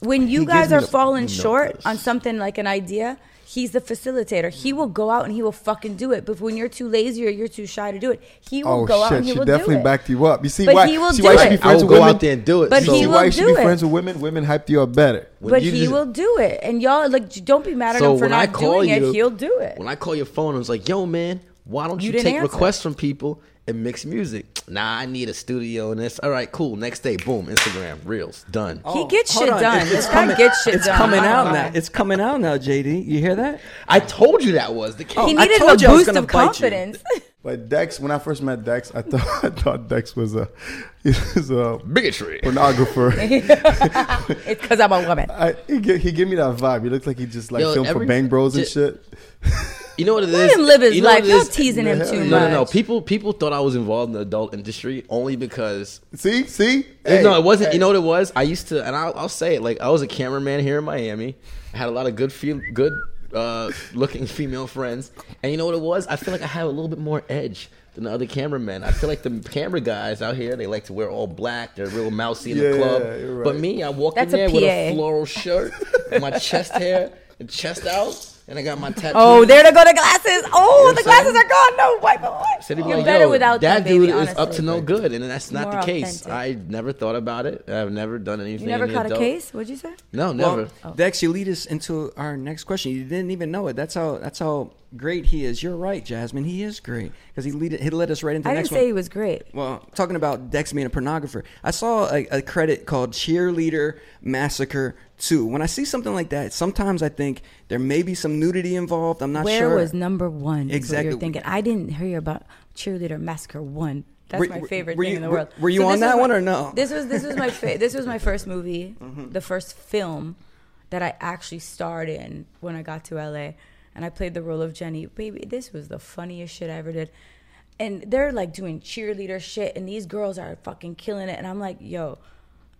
when you He guys are falling short on something like an idea, he's the facilitator. He will go out and he will fucking do it. But when you're too lazy or you're too shy to do it, he will Oh go out and he she will do it. definitely backed you up. You see But why? he will see do why you should it. be I will with go women. out there and do it. But you he will why you should do be it. friends with women? Women hyped you up better. When But he just- will do it, and y'all like don't be mad at So him for when I not call doing you, it. He'll do it. When I call your phone, I was like, "Yo, man, why don't You you, take answer. requests from people and mix music?" Nah, I need a studio and this. All right, cool. Next day, boom, Instagram, reels, done. he oh, gets shit on. done. It's, This it's guy coming. gets shit it's done. coming out now. lie. It's coming out now, JD. You hear that? I told you that was the case. Oh, he I needed told a you I was boost of confidence. But Dex, when I first met Dex, I thought I thought Dex was a he was a Bigotry. pornographer. it's because I'm a woman. I, he, he gave me that vibe. He looked like he just like Yo, filmed for Bang Bros and j- shit. You know what it is? Let him live his you know life. what it Y'all is? teasing him too no, No, much. no, no. People, people thought I was involved in the adult industry only because See, see. no, it wasn't. hey. You know what it was? I used to, and I'll, I'll say it. Like I was a cameraman here in Miami. I had a lot of good, feel, good uh, looking female friends, and you know what it was? I feel like I have a little bit more edge than the other cameramen. I feel like the camera guys out here they like to wear all black. They're real mousy in Yeah, the club. you're But me, I walk That's in a there with a floral shirt, my chest hair and chest out, and I got my tattoo. Oh, there to go the glasses. Oh, You know the glasses are gone. No, wipe it. wipe. Said You're like, better without that them, baby, dude is up to no good, and that's not More the case. authentic. I never thought about it. I've never done anything. You never in the caught a case? What'd you say? No, Well, never. Dex, you lead us into our next question. You didn't even know it. That's how. That's how great he is. You're right, Jasmine. He is great because he lead. He led us right into the I next didn't say he was great. Well, talking about Dex being a pornographer, I saw a, a credit called Cheerleader Massacre 2. When I see something like that, sometimes I think there may be some nudity involved. I'm not Where sure. Where was number one? Exactly. You're thinking. I didn't hear about Cheerleader Massacre One. That's Were- my favorite were thing you- in the were- world. were you this on that my- one or no? This was this was my fa- this was my first movie, Mm-hmm. the first film that I actually starred in when I got to LA, and I played the role of Jenny. Baby, this was the funniest shit I ever did. And they're like doing cheerleader shit, and these girls are fucking killing it. And I'm like, yo,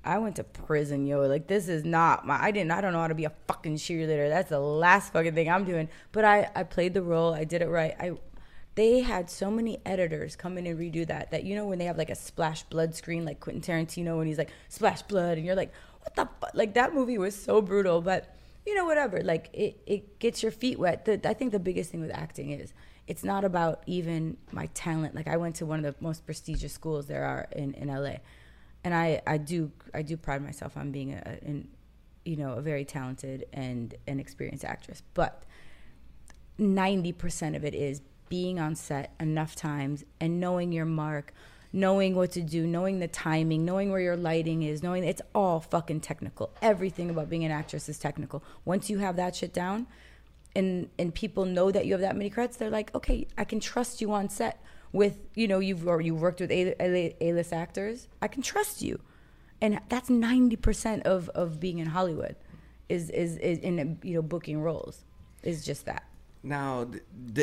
I went to prison, yo. Like this is not my. I didn't. I don't know how to be a fucking cheerleader. That's the last fucking thing I'm doing. But I, I played the role. I did it right. I, they had so many editors come in and redo that. That you know when they have like a splash blood screen, like Quentin Tarantino, when he's like splash blood, and you're like, what the fuck? Like that movie was so brutal, but you know whatever. Like it, it gets your feet wet. The, I think the biggest thing with acting is it's not about even my talent. Like I went to one of the most prestigious schools there are in in LA and I, I do I do pride myself on being a, an, you know a very talented and an experienced actress, but ninety percent of it is being on set enough times and knowing your mark, knowing what to do, knowing the timing, knowing where your lighting is, knowing it's all fucking technical. Everything about being an actress is technical. Once you have that shit down, and and people know that you have that many credits, they're like, okay, I can trust you on set with you know you've or you worked with a list actors. I can trust you, and that's ninety percent of of being in Hollywood, is is is in you know booking roles, is just that. Now,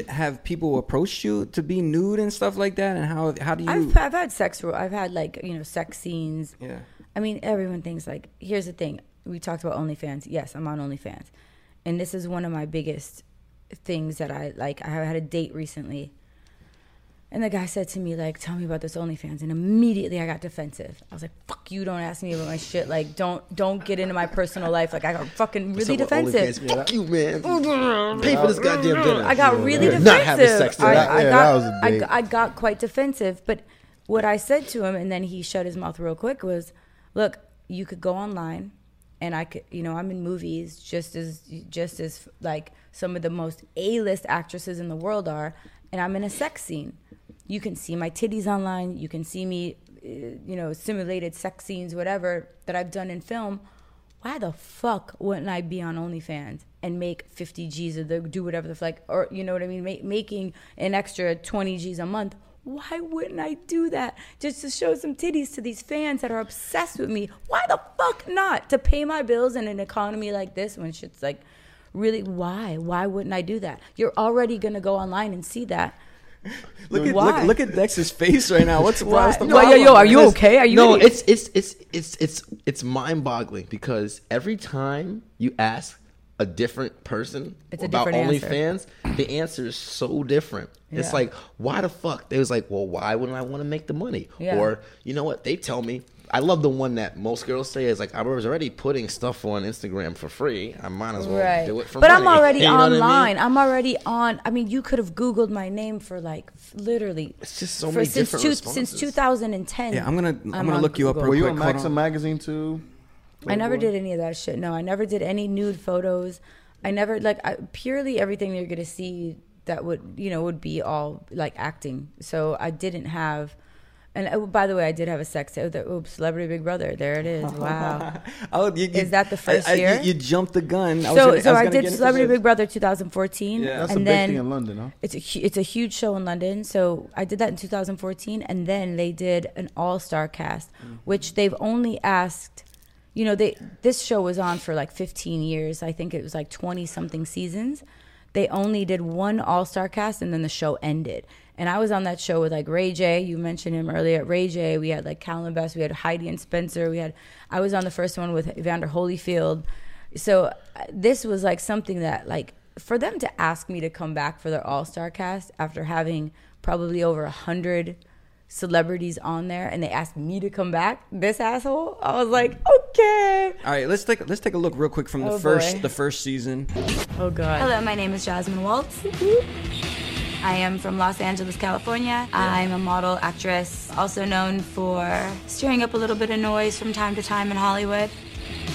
have people approached you to be nude and stuff like that? And how how do you? I've I've had sex I've had like you know sex scenes. Yeah. I mean, everyone thinks like here's the thing. We talked about OnlyFans. Yes, I'm on OnlyFans, and this is one of my biggest things that I like. I have had a date recently, and the guy said to me like, "Tell me about this OnlyFans," and immediately I got defensive. I was like, "Fuck you! Don't ask me about my shit. Like, don't don't get into my personal life. Like, I got fucking really defensive." OnlyFans, Fuck you, man. Pay for this goddamn dinner. I got really You're defensive. not having sex I, tonight. I Yeah, got, that was a I. I got quite defensive. But what I said to him, and then he shut his mouth real quick, was, "Look, you could go online, and I could, you know, I'm in movies just as just as like some of the most A-list actresses in the world are, and I'm in a sex scene. You can see my titties online. You can see me, uh, you know, simulated sex scenes, whatever that I've done in film." why the fuck wouldn't I be on OnlyFans and make 50 G's or do whatever the fuck, or you know what I mean, making an extra 20 G's a month? Why wouldn't I do that just to show some titties to these fans that are obsessed with me? Why the fuck not? To pay my bills in an economy like this when shit's like, really, why? Why wouldn't I do that? You're already gonna go online and see that. look at Why? look, look at Dex's face right now. What's, Why? what's the Yo, yo, problem? yo, are you okay? Are you no, ready? it's it's it's it's it's it's mind-boggling because every time you ask a different person It's a about different answer. OnlyFans, the answer is so different. It's like, why the fuck? They was like, well, why wouldn't I want to make the money? Yeah. Or you know what? They tell me. I love the one that most girls say is like, I was already putting stuff on Instagram for free. I might as well right. do it for free. but money. I'm already You know what I mean? online. I'm already on. I mean, you could have Googled my name for like literally. It's just so for, many since different since responses. 2010. Yeah, I'm gonna- I'm gonna on look you up Google. Were real you quick, on hold Maxim on. magazine too? I never did any of that shit. No, I never did any nude photos. I never like I, purely everything you're gonna see that would you know would be all like acting. So I didn't have. And oh, by the way, I did have a sex tape. The- Oops, Celebrity Big Brother. There it is. Wow. Oh, you, you- Is that the first I- I- year? You, you jumped the gun. I was so gonna- so was I, did Celebrity. Big Brother 2014. Yeah. That's and a big then thing in London, huh? It's a it's a huge show in London. So I did that in 2014, and then they did an all star cast, mm-hmm. which they've only asked. You know, they this show was on for like 15 years. I think it was like 20 something seasons. They only did one all star cast, and then the show ended. And I was on that show with like Ray J. You mentioned him earlier. Ray J. We had like Calum Best. We had Heidi and Spencer. We had. I was on the first one with Evander Holyfield. So uh, this was like something that like for them to ask me to come back for their all star cast after having probably over a hundred celebrities on there, and they asked me to come back. This asshole. I was like, okay. All right, let's take let's take a look real quick from the Oh, first boy. the first season. Oh god. Hello, my name is Jasmine Waltz. I am from Los Angeles, California. I'm a model, actress, also known for stirring up a little bit of noise from time to time in Hollywood.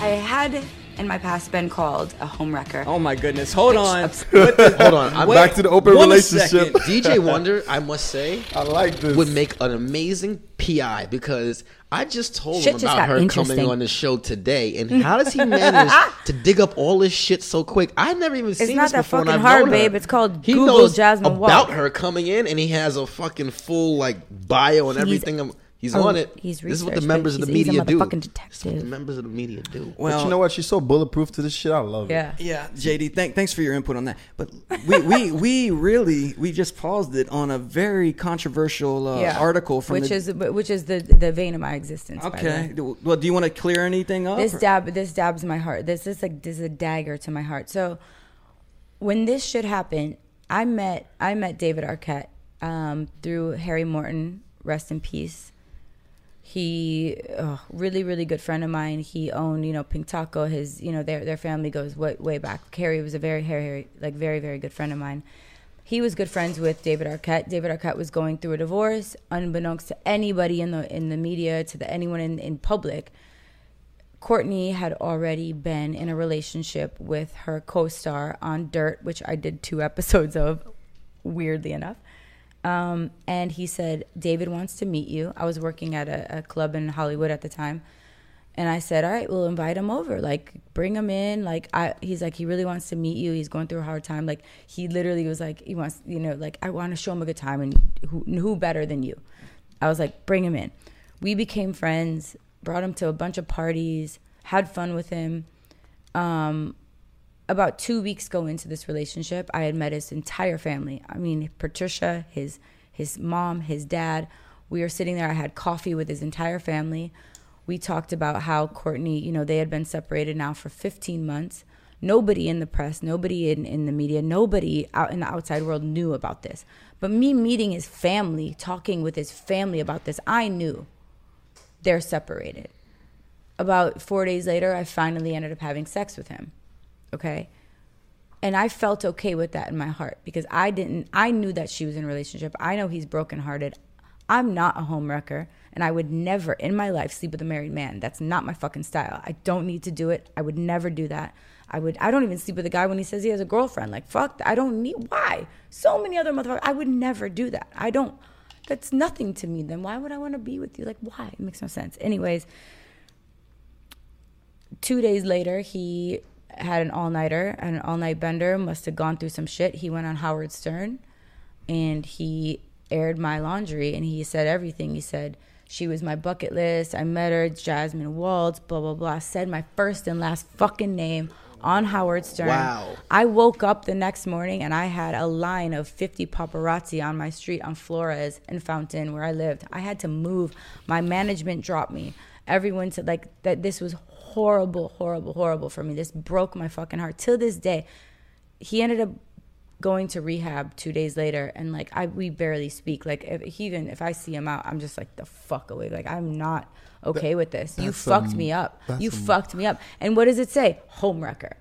I had in my past been called a homewrecker. Oh my goodness! Hold on. Hold on, I'm Wait, Back to the open relationship. DJ Wonder, I must say, I like this. would make an amazing PI because I just told Shit him about her coming on the show today, and how does he manage to dig up all this shit so quick? I never even seen this before. and fucking I've hard, babe. It's called he Google knows Jasmine about her coming in, and he has a fucking full like bio and He's- everything. He's Oh, on it. he's this is what the members of the he's- he's media a do. motherfucking This what detective. the members of the media do. Well, but you know what? She's so bulletproof to this shit. I love it. Yeah. Yeah, JD, thank, thanks for your input on that. But we, we, we really we just paused it on a very controversial uh, yeah. article from which the, is which is the the vein of my existence. by the way. okay. Well, do you want to clear anything up? this or- dab this dabs my heart this is like this is a dagger to my heart so when this shit happened i met i met david arquette um, through harry morton rest in peace he oh, really really good friend of mine he owned you know pink taco his you know their their family goes way, way back harry was a very harry like very very good friend of mine he was good friends with David Arquette. David Arquette was going through a divorce, unbeknownst to anybody in the in the media, to the anyone in, in public. Courtney had already been in a relationship with her co-star on Dirt, which I did two episodes of, weirdly enough. Um, and he said, David wants to meet you. I was working at a, a club in Hollywood at the time. And I said, all right, we'll invite him over. Like, bring him in. Like, I, he's like, he really wants to meet you. He's going through a hard time. Like, he literally was like, he wants, you know, like, I want to show him a good time. And who, who better than you? I was like, bring him in. We became friends, brought him to a bunch of parties, had fun with him. Um, about two weeks go into this relationship, I had met his entire family. I mean, Patricia, his his mom, his dad. We were sitting there. I had coffee with his entire family. We talked about how Courtney, you know, they had been separated now for 15 months. Nobody in the press, nobody in, in the media, nobody out in the outside world knew about this. But me meeting his family, talking with his family about this, I knew they're separated. About four days later, I finally ended up having sex with him. Okay. And I felt okay with that in my heart because I didn't, I knew that she was in a relationship. I know he's brokenhearted. I'm not a home wrecker and I would never in my life sleep with a married man. That's not my fucking style. I don't need to do it. I would never do that. I would, I don't even sleep with a guy when he says he has a girlfriend. Like, fuck. I don't need, why? So many other motherfuckers. I would never do that. I don't, that's nothing to me. Then why would I want to be with you? Like, why? It makes no sense. Anyways, two days later, he had an all nighter, an all night bender, must have gone through some shit. He went on Howard Stern and he aired my laundry and he said everything. He said, she was my bucket list. I met her, Jasmine Waltz, blah, blah, blah. Said my first and last fucking name on Howard Stern. Wow. I woke up the next morning and I had a line of 50 paparazzi on my street on Flores and Fountain where I lived. I had to move. My management dropped me. Everyone said like that this was horrible, horrible, horrible for me. This broke my fucking heart. Till this day, he ended up going to rehab two days later and like I we barely speak. Like if he even if I see him out, I'm just like the fuck away. Like I'm not okay with this. You fucked me up. You fucked me up. And what does it say? Home wrecker.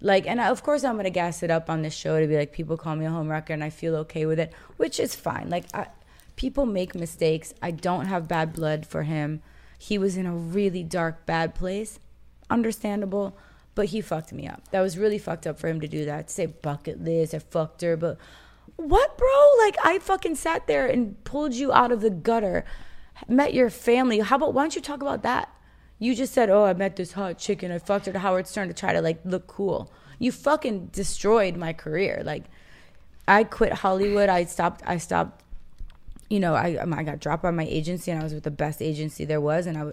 Like, and uh, of course I'm gonna gas it up on this show to be like, people call me a home wrecker, and I feel okay with it, which is fine. Like, I, people make mistakes. I don't have bad blood for him. He was in a really dark, bad place. Understandable, but he fucked me up. That was really fucked up for him to do that. To say bucket list, I fucked her, but what, bro? Like, I fucking sat there and pulled you out of the gutter, met your family. How about why don't you talk about that? You just said, "Oh, I met this hot chick and I fucked her to Howard Stern to try to like look cool." You fucking destroyed my career. Like, I quit Hollywood. I stopped. I stopped. You know, I I got dropped by my agency, and I was with the best agency there was, and I.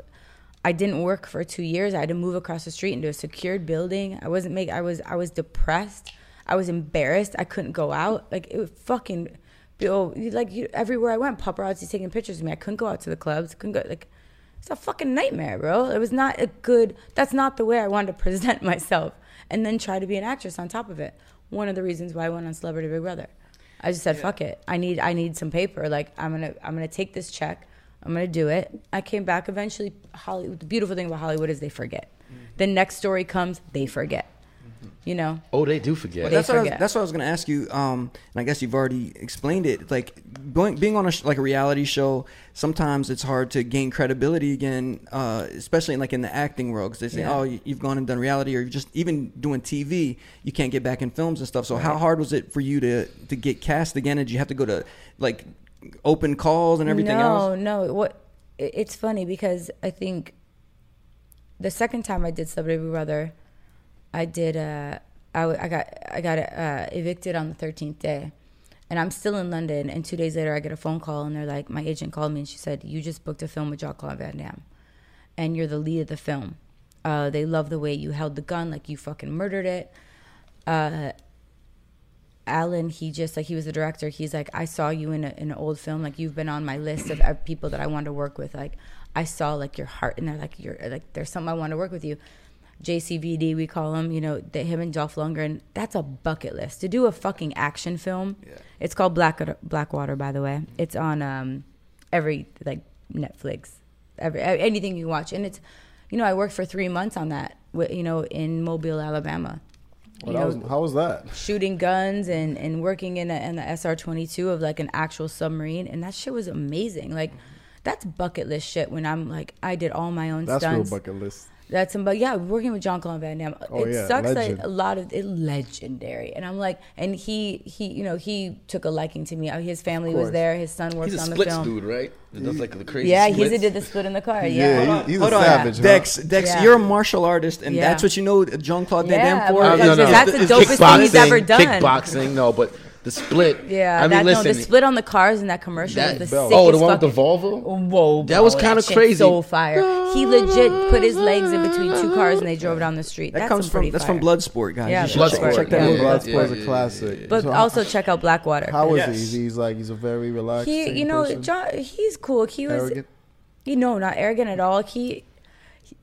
I didn't work for two years. I had to move across the street into a secured building. I wasn't make. I was. I was depressed. I was embarrassed. I couldn't go out. Like it was fucking. Oh, like you, everywhere I went, paparazzi taking pictures of me. I couldn't go out to the clubs. Couldn't go. Like it's a fucking nightmare, bro. It was not a good. That's not the way I wanted to present myself, and then try to be an actress on top of it. One of the reasons why I went on Celebrity Big Brother. I just said, "Fuck it. I need. I need some paper. Like I'm gonna. I'm gonna take this check. I'm gonna do it." I came back eventually. Hollywood. The beautiful thing about Hollywood is they forget. The next story comes, they forget. You know. Oh, they do forget. They that's what I was, forget. that's what I was going to ask you. Um, and I guess you've already explained it. Like going, being on a sh- like a reality show, sometimes it's hard to gain credibility again, uh, especially in, like in the acting world. Because they say, Yeah. "Oh, you- you've gone and done reality, or you're just even doing TV, you can't get back in films and stuff." So how hard was it for you to to get cast again? And did you have to go to like open calls and everything no, else? No, no. What? It's funny because I think the second time I did Celebrity Brother, I did. Uh, I, I got I got uh, evicted on the thirteenth day, And I'm still in London, and two days later, I get a phone call, and they're like, my agent called me, and she said, "You just booked a film with Jean Claude Van Damme, and you're the lead of the film. Uh, they love the way you held the gun, like you fucking murdered it." Uh, Alan, he just like he was the director. He's like, I saw you in, a, in an old film. Like you've been on my list of people that I want to work with. Like I saw like your heart in there. Like you're like there's something I want to work with you. JCVD, we call him. You know, the, him and Dolph Lundgren. That's a bucket list to do a fucking action film. It's called Black Blackwater, by the way. It's on um, every like Netflix, every anything you watch, and it's you know I worked for three months on that. You know, in Mobile, Alabama. Well, know, was, how was that? shooting guns and, and working in, a, in the SR 22 of like an actual submarine. And that shit was amazing. Like, that's bucket list shit when I'm like, I did all my own That's real bucket list. That's some, but yeah, working with John Claude Van Damme. Oh, it yeah, sucks legend. that a lot of it legendary. And I'm like, and he, he, you know, he took a liking to me. Uh, His family was there. His son worked He's a on the splits film. dude, right? That does like the crazy. Yeah, he's splits. a did the split in the car. Yeah, Yeah. he- he's Hold a on, savage. huh? Dex. Dex, Yeah. you're a martial artist, and Yeah. that's what you know Jean Claude Van Yeah, Damme for. well, Uh, no, no, That's the dopest thing he's ever done. Kickboxing, no, but the split. Yeah, I mean, that, listen. no, the split on the cars in that commercial that- was the Belt. sickest oh, the one with the Volvo. Whoa, That was kinda crazy. So fire. He legit put his legs in between two cars and they drove down the street. that that's comes from pretty that's fire. from Bloodsport, guys. Yeah, Bloodsport. check, check that Yeah. movie. Bloodsport's yeah, a yeah, classic. But So also check out Blackwater. how was Yes. he? He's like he's a very relaxed. he, you know, person? John, he's cool. He was, Arrogant? you know, not arrogant at all. He, he-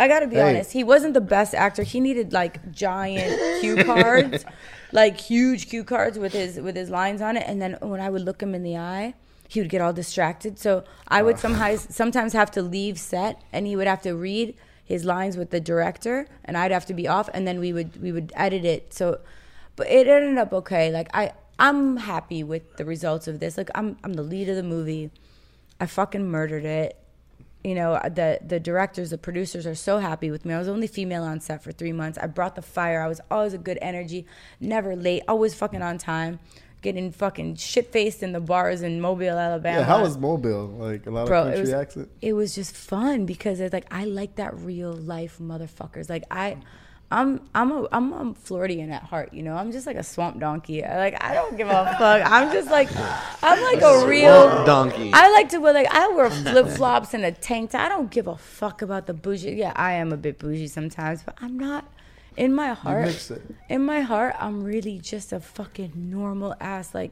I gotta be Hey. honest. He wasn't the best actor. He needed like giant cue cards, like huge cue cards with his with his lines on it. And then when I would look him in the eye, he would get all distracted. So I would sometimes sometimes have to leave set, and he would have to read his lines with the director, and I'd have to be off, and then we would we would edit it. So, but it ended up okay. Like I I'm happy with the results of this. Like I'm I'm the lead of the movie. I fucking murdered it. You know, uh, the the directors, the producers are so happy with me. I was only female on set for three months. I brought the fire. I was always a good energy, never late, always fucking on time, getting fucking shit faced in the bars in Mobile, Alabama. yeah, how was Mobile? Like a lot Bro, of it country was accent. it was just fun because it's like I like that real life motherfuckers. Like I, I'm I'm a I'm a Floridian at heart. You know, I'm just like a swamp donkey. I, like I don't give a fuck. I'm just like I'm like a real donkey. I like to wear like I wear flip flops and a tank top. I don't give a fuck about the bougie. Yeah, I am a bit bougie sometimes, but I'm not. In my heart, mix it. in my heart, I'm really just a fucking normal ass like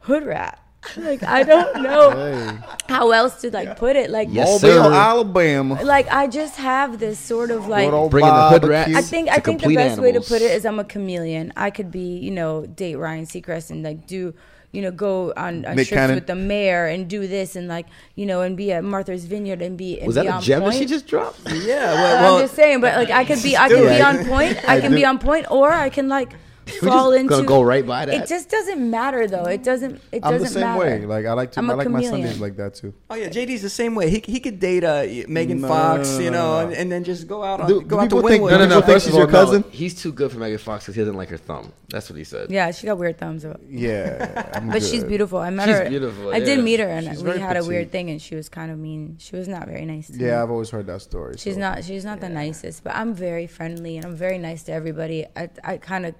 hood rat. Like I don't know Hey, how else to like put it. Like Yes, Mobile, sir. Alabama. like I just have this sort of like Good Bringing the hood barbecue. rat. I think I think the complete best way to put it is I'm a chameleon. I could be, you know, date Ryan Seacrest and like do you know, go on, on trips Cannon. with the mayor and do this and like, you know, and be at Martha's Vineyard and be and Was be that a on gem that point. she just dropped? Yeah, well, I'm just saying, but like I could be, I do can be on point. I can be on point, or I can like fall into. gonna go right by that. It just doesn't matter though. It doesn't. It I'm doesn't the same matter. way. Like I like to. I'm I a like my chameleon. Sundays like that too. oh yeah, JD's the same way. He he could date uh, Megan No, Fox, no, no, you know, no. And, and then just go out on Do- go do out to people think- no, no, no, First First of is your all, no, cousin? He's too good for Megan Fox because he doesn't like her thumb. That's what he said. Yeah, she got weird thumbs up. Yeah, I'm But she's beautiful. I met She's her. beautiful, I did meet her, and She's we very had a weird thing, and she was kind of mean. She was not very nice. To me. Yeah, I've always heard that story. She's not. She's not the nicest, but I'm very friendly and I'm very nice to everybody. I I kind of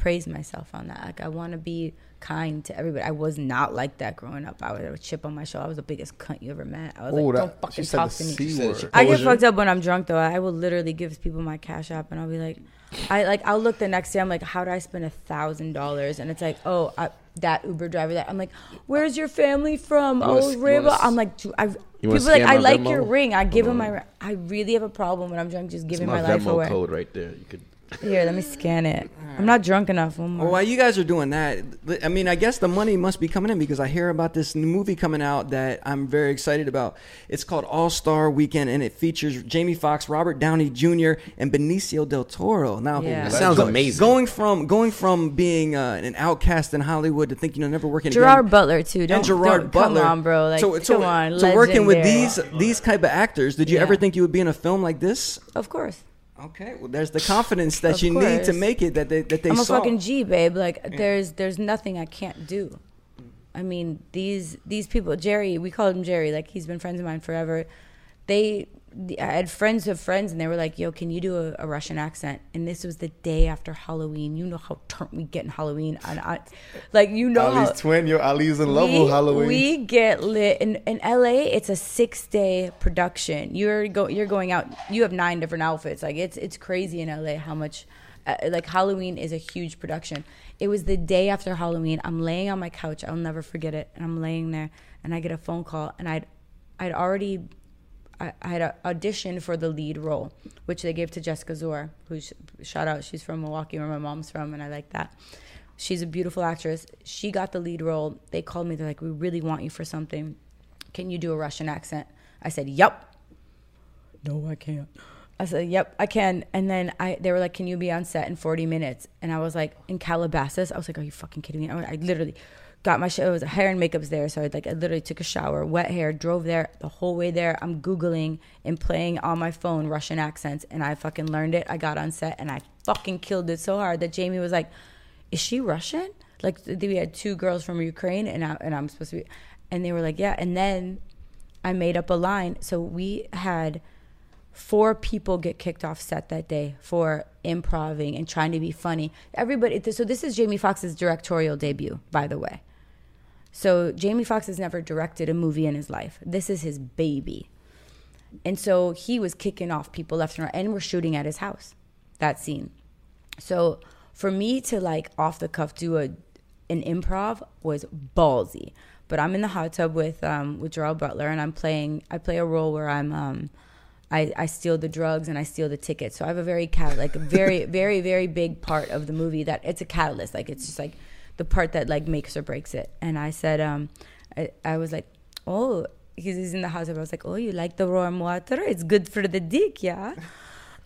praise myself on that. Like I want to be kind to everybody. I was not like that growing up. I was a chip on my shoulder. I was the biggest cunt you ever met. I was Oh, like, don't she fucking talk to me. c said word. she- I get fucked up when I'm drunk though. I will literally give people my cash app and I'll be like, I like I'll look the next day. I'm like, how did I spend a thousand dollars? And it's like, oh, I, that Uber driver. That I'm like, where's your family from? wanna oh, s- you Reba. wanna s- I'm like, I, wanna people are like, I like Venmo? your ring. I give Hold him my. on. ri- I really have a problem when I'm drunk, just It's giving my my, life Venmo away. code right there. You could. Here, let me scan it. I'm not drunk enough. One more. Well, while you guys are doing that, I mean, I guess the money must be coming in because I hear about this new movie coming out that I'm very excited about. It's called All Star Weekend, and it features Jamie Foxx, Robert Downey Jr., and Benicio del Toro. Now, Yeah. That sounds go- amazing. Going from going from being uh, an outcast in Hollywood to thinking you'll never working Gerard again. Butler too. Don't, and Gerard don't- Butler. Come on, bro. Like, so, so, come on. So working with these these type of actors, did you Yeah. ever think you would be in a film like this? Of course. Okay, well, there's the confidence that Of you need to course. make it that they that they I'm a saw. fucking G, babe. Like there's there's nothing I can't do. I mean, these these people, Jerry, we called him Jerry. Like he's been friends of mine forever. They the, I had friends of friends, and they were like, "Yo, can you do a, a Russian accent?" And this was the day after Halloween. You know how turnt we get in Halloween, and I, like you know how Ali's twin, yo, Ali's in love we, with Halloween. we get lit in, in LA. It's a six day production. You're go you're going out. You have nine different outfits. Like it's it's crazy in LA how much. Uh, like Halloween is a huge production. It was the day after Halloween. I'm laying on my couch. I'll never forget it. And I'm laying there, and I get a phone call, and I'd I'd already I, I had auditioned for the lead role, which they gave to Jessica Szohr, who's shout out. She's from Milwaukee, where my mom's from, and I like that. She's a beautiful actress. She got the lead role. They called me. They're like, "We really want you for something. Can you do a Russian accent?" I said, "Yep." No, I can't. I said, "Yep, I can." And then I, they were like, "Can you be on set in 40 minutes?" And I was like, "In Calabasas." I was like, "Are you fucking kidding me?" I, I literally got my sh- it was hair and makeup's there, so I like I literally took a shower, wet hair, drove there the whole way there. I'm googling and playing on my phone Russian accents, and I fucking learned it. I got on set and I fucking killed it so hard that Jamie was like, "Is she Russian?" Like we had two girls from Ukraine, and I, and I'm supposed to be, and they were like, "Yeah." And then I made up a line, so we had four people get kicked off set that day for improving and trying to be funny. Everybody, so this is Jamie Foxx's directorial debut, by the way. So Jamie Foxx has never directed a movie in his life. This is his baby. And so he was kicking off people left and right, and we're shooting at his house, that scene. So for me to like off the cuff do a an improv was ballsy. But I'm in the hot tub with um, with Gerald Butler, and I'm playing. I play a role where I'm. Um, I, I steal the drugs and I steal the tickets. So I have a very cat like a very very very big part of the movie that it's a catalyst. Like it's just like the part that like makes or breaks it. And I said, um, I, I was like, oh, he's, in the house. I was like, oh, you like the warm water? It's good for the dick, yeah.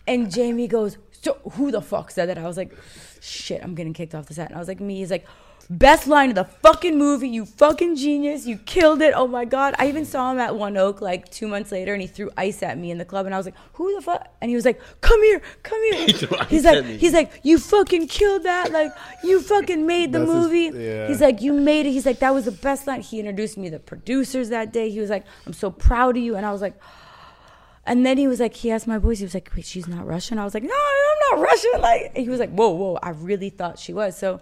And Jamie goes, so who the fuck said that? I was like, shit, I'm getting kicked off the set. And I was like, me. He's like, best line of the fucking movie. You fucking genius. You killed it. Oh my god. I even saw him at One Oak like two months later, and he threw ice at me in the club, and I was like, who the fuck? And he was like, come here, come here. threw ice he's like, he's like, you fucking killed that. Like, you fucking made the That's his- movie. yeah. He's like, you made it. He's like, that was the best line. He introduced me to the producers that day. He was like, I'm so proud of you, and I was like. And then he was like, he asked my voice. He was like, wait, she's not Russian. I was like, no, I'm not Russian. Like he was like, whoa, whoa. I really thought she was. So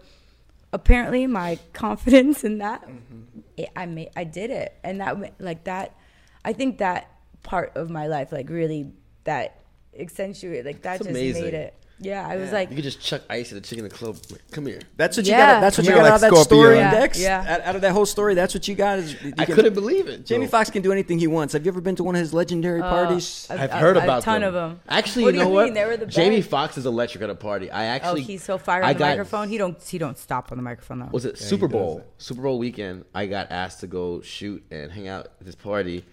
apparently, my confidence in that, mm-hmm. it, I made, I did it, and that like that. I think that part of my life, like really, that accentuated, like that It's just amazing. made it. Yeah, I was like, You could just chuck ice at a chick in the club. Come here. That's what you Yeah. got. That's what Come you here, got out of like that story, Scorpio. Dex. Yeah. Out, out of that whole story, that's what you got. Is you I can- couldn't believe it. Jamie bro. Foxx can do anything he wants. Have you ever been to one of his legendary uh, parties? I've, a- heard about a ton them. of them. Actually, What you do know you what? They were the Jamie best. Foxx is electric at a party. I actually. Oh, he's so fired I on the got- microphone. He don't he don't stop on the microphone though. Was it he Super Bowl? it. Super Bowl weekend. I got asked to go shoot and hang out at this party,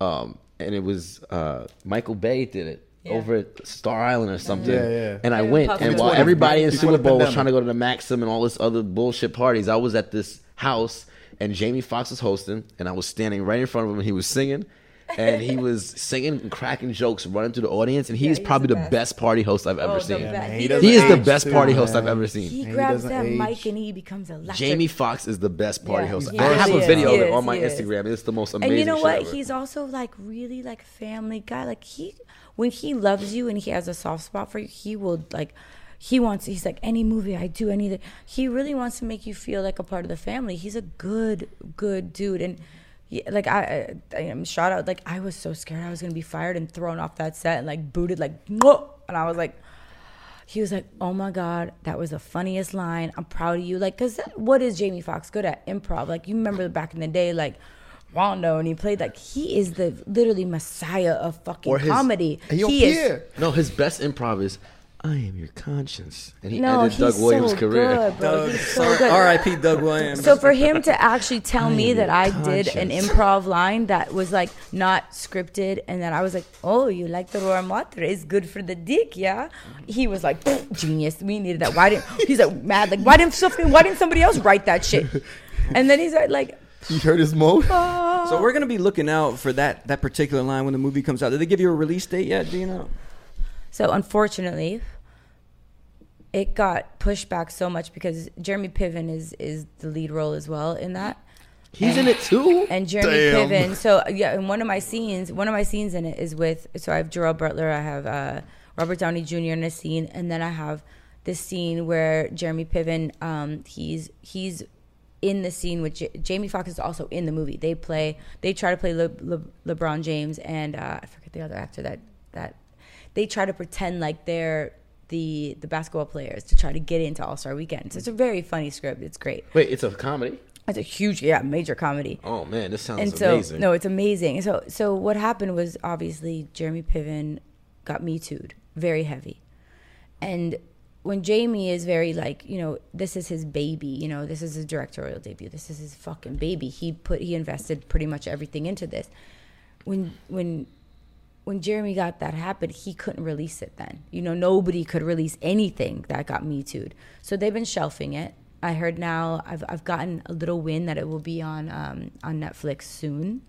um, and it was uh, Michael Bay did it Yeah. over at Star Island or something. Yeah, yeah. And I Yeah, went, and while everybody in Super Bowl was trying to go to the Maxim and all this other bullshit parties, I was at this house, and Jamie Foxx was hosting, and I was standing right in front of him, and he was singing. And he was singing and cracking jokes, running through the audience, and he Yeah, is he's probably the the best. best party host I've ever Oh, seen. best. He he is the best too, party host. I've ever seen. He he grabs doesn't that age. mic and he becomes electric. Jamie Foxx is the best party Yeah, host. he I have really a video of it is, on my is. Instagram. It's the most amazing and you know what? ever. He's also like really like family guy. Like he, when he loves you and he has a soft spot for you, he will like. He wants. He's like any movie I do, any. He really wants to make you feel like a part of the family. He's a good, good dude, and he, like I, I, am shout out. Like I was so scared I was gonna be fired and thrown off that set and like booted like, "Mwah!" and I was like, he was like, "Oh my god, that was the funniest line. I'm proud of you." Like, cause what is Jamie Foxx good at? Improv. Like you remember back in the day, like Rondo, and he played like he is the literally messiah of fucking Or his- comedy. Hey, yo, he is. Pierre. no, his best improv is "I am your conscience," and he No, ended he's Doug Williams' so career. good, bro. Doug, He's so good. R.I.P. Doug Williams. So for him to actually tell me that I did an conscience. improv line that was like not scripted, and that I was like, "Oh, you like the warm water? It's good for the dick, yeah." He was like, "Genius, we needed that." Why didn't he's like mad? Like, why didn't something? Why didn't somebody else write that shit? And then he's like, You heard his mode? So we're gonna be looking out for that that particular line when the movie comes out. Did they give you a release date yet? Do you know? So unfortunately, it got pushed back so much because Jeremy Piven is is the lead role as well in that. He's in it too. and Jeremy Damn. Piven. So yeah, in one of my scenes, one of my scenes in it is with. So I have Gerald Butler, I have uh, Robert Downey Jr. in a scene, and then I have this scene where Jeremy Piven, um, he's he's in the scene with J- Jamie Foxx is also in the movie. They play, they try to play Le- Le- LeBron James and uh, I forget the other actor that that they try to pretend like they're the the basketball players to try to get into All Star Weekend. So it's a very funny script. It's great. Wait, it's a comedy. It's a huge, yeah, major comedy Oh man, this sounds and so amazing. no, it's amazing. So so what happened was obviously Jeremy Piven got me too'd very heavy, and when Jamie is very like you know this is his baby, you know this is his directorial debut, this is his fucking baby. He put he invested pretty much everything into this. When when when Jeremy got that happen, he couldn't release it then. You know, nobody could release anything that got me too'd. So they've been shelving it. I heard now I've I've gotten a little win that it will be on um, on Netflix soon,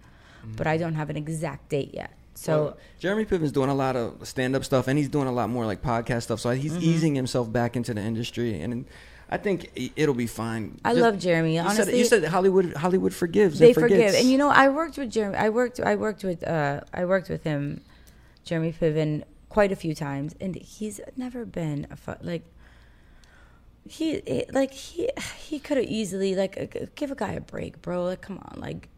but I don't have an exact date yet. So Well, Jeremy Piven's doing a lot of stand up stuff, and he's doing a lot more like podcast stuff. So he's Mm-hmm. easing himself back into the industry, and I think it'll be fine. I love Jeremy. You said, Honestly, you said Hollywood Hollywood forgives. they and forgive, and you know I worked with Jeremy. I worked I worked with uh, I worked with him, Jeremy Piven, quite a few times, and he's never been a fu- like. He it, like he he could have easily like uh, give a guy a break, bro. Like come on, like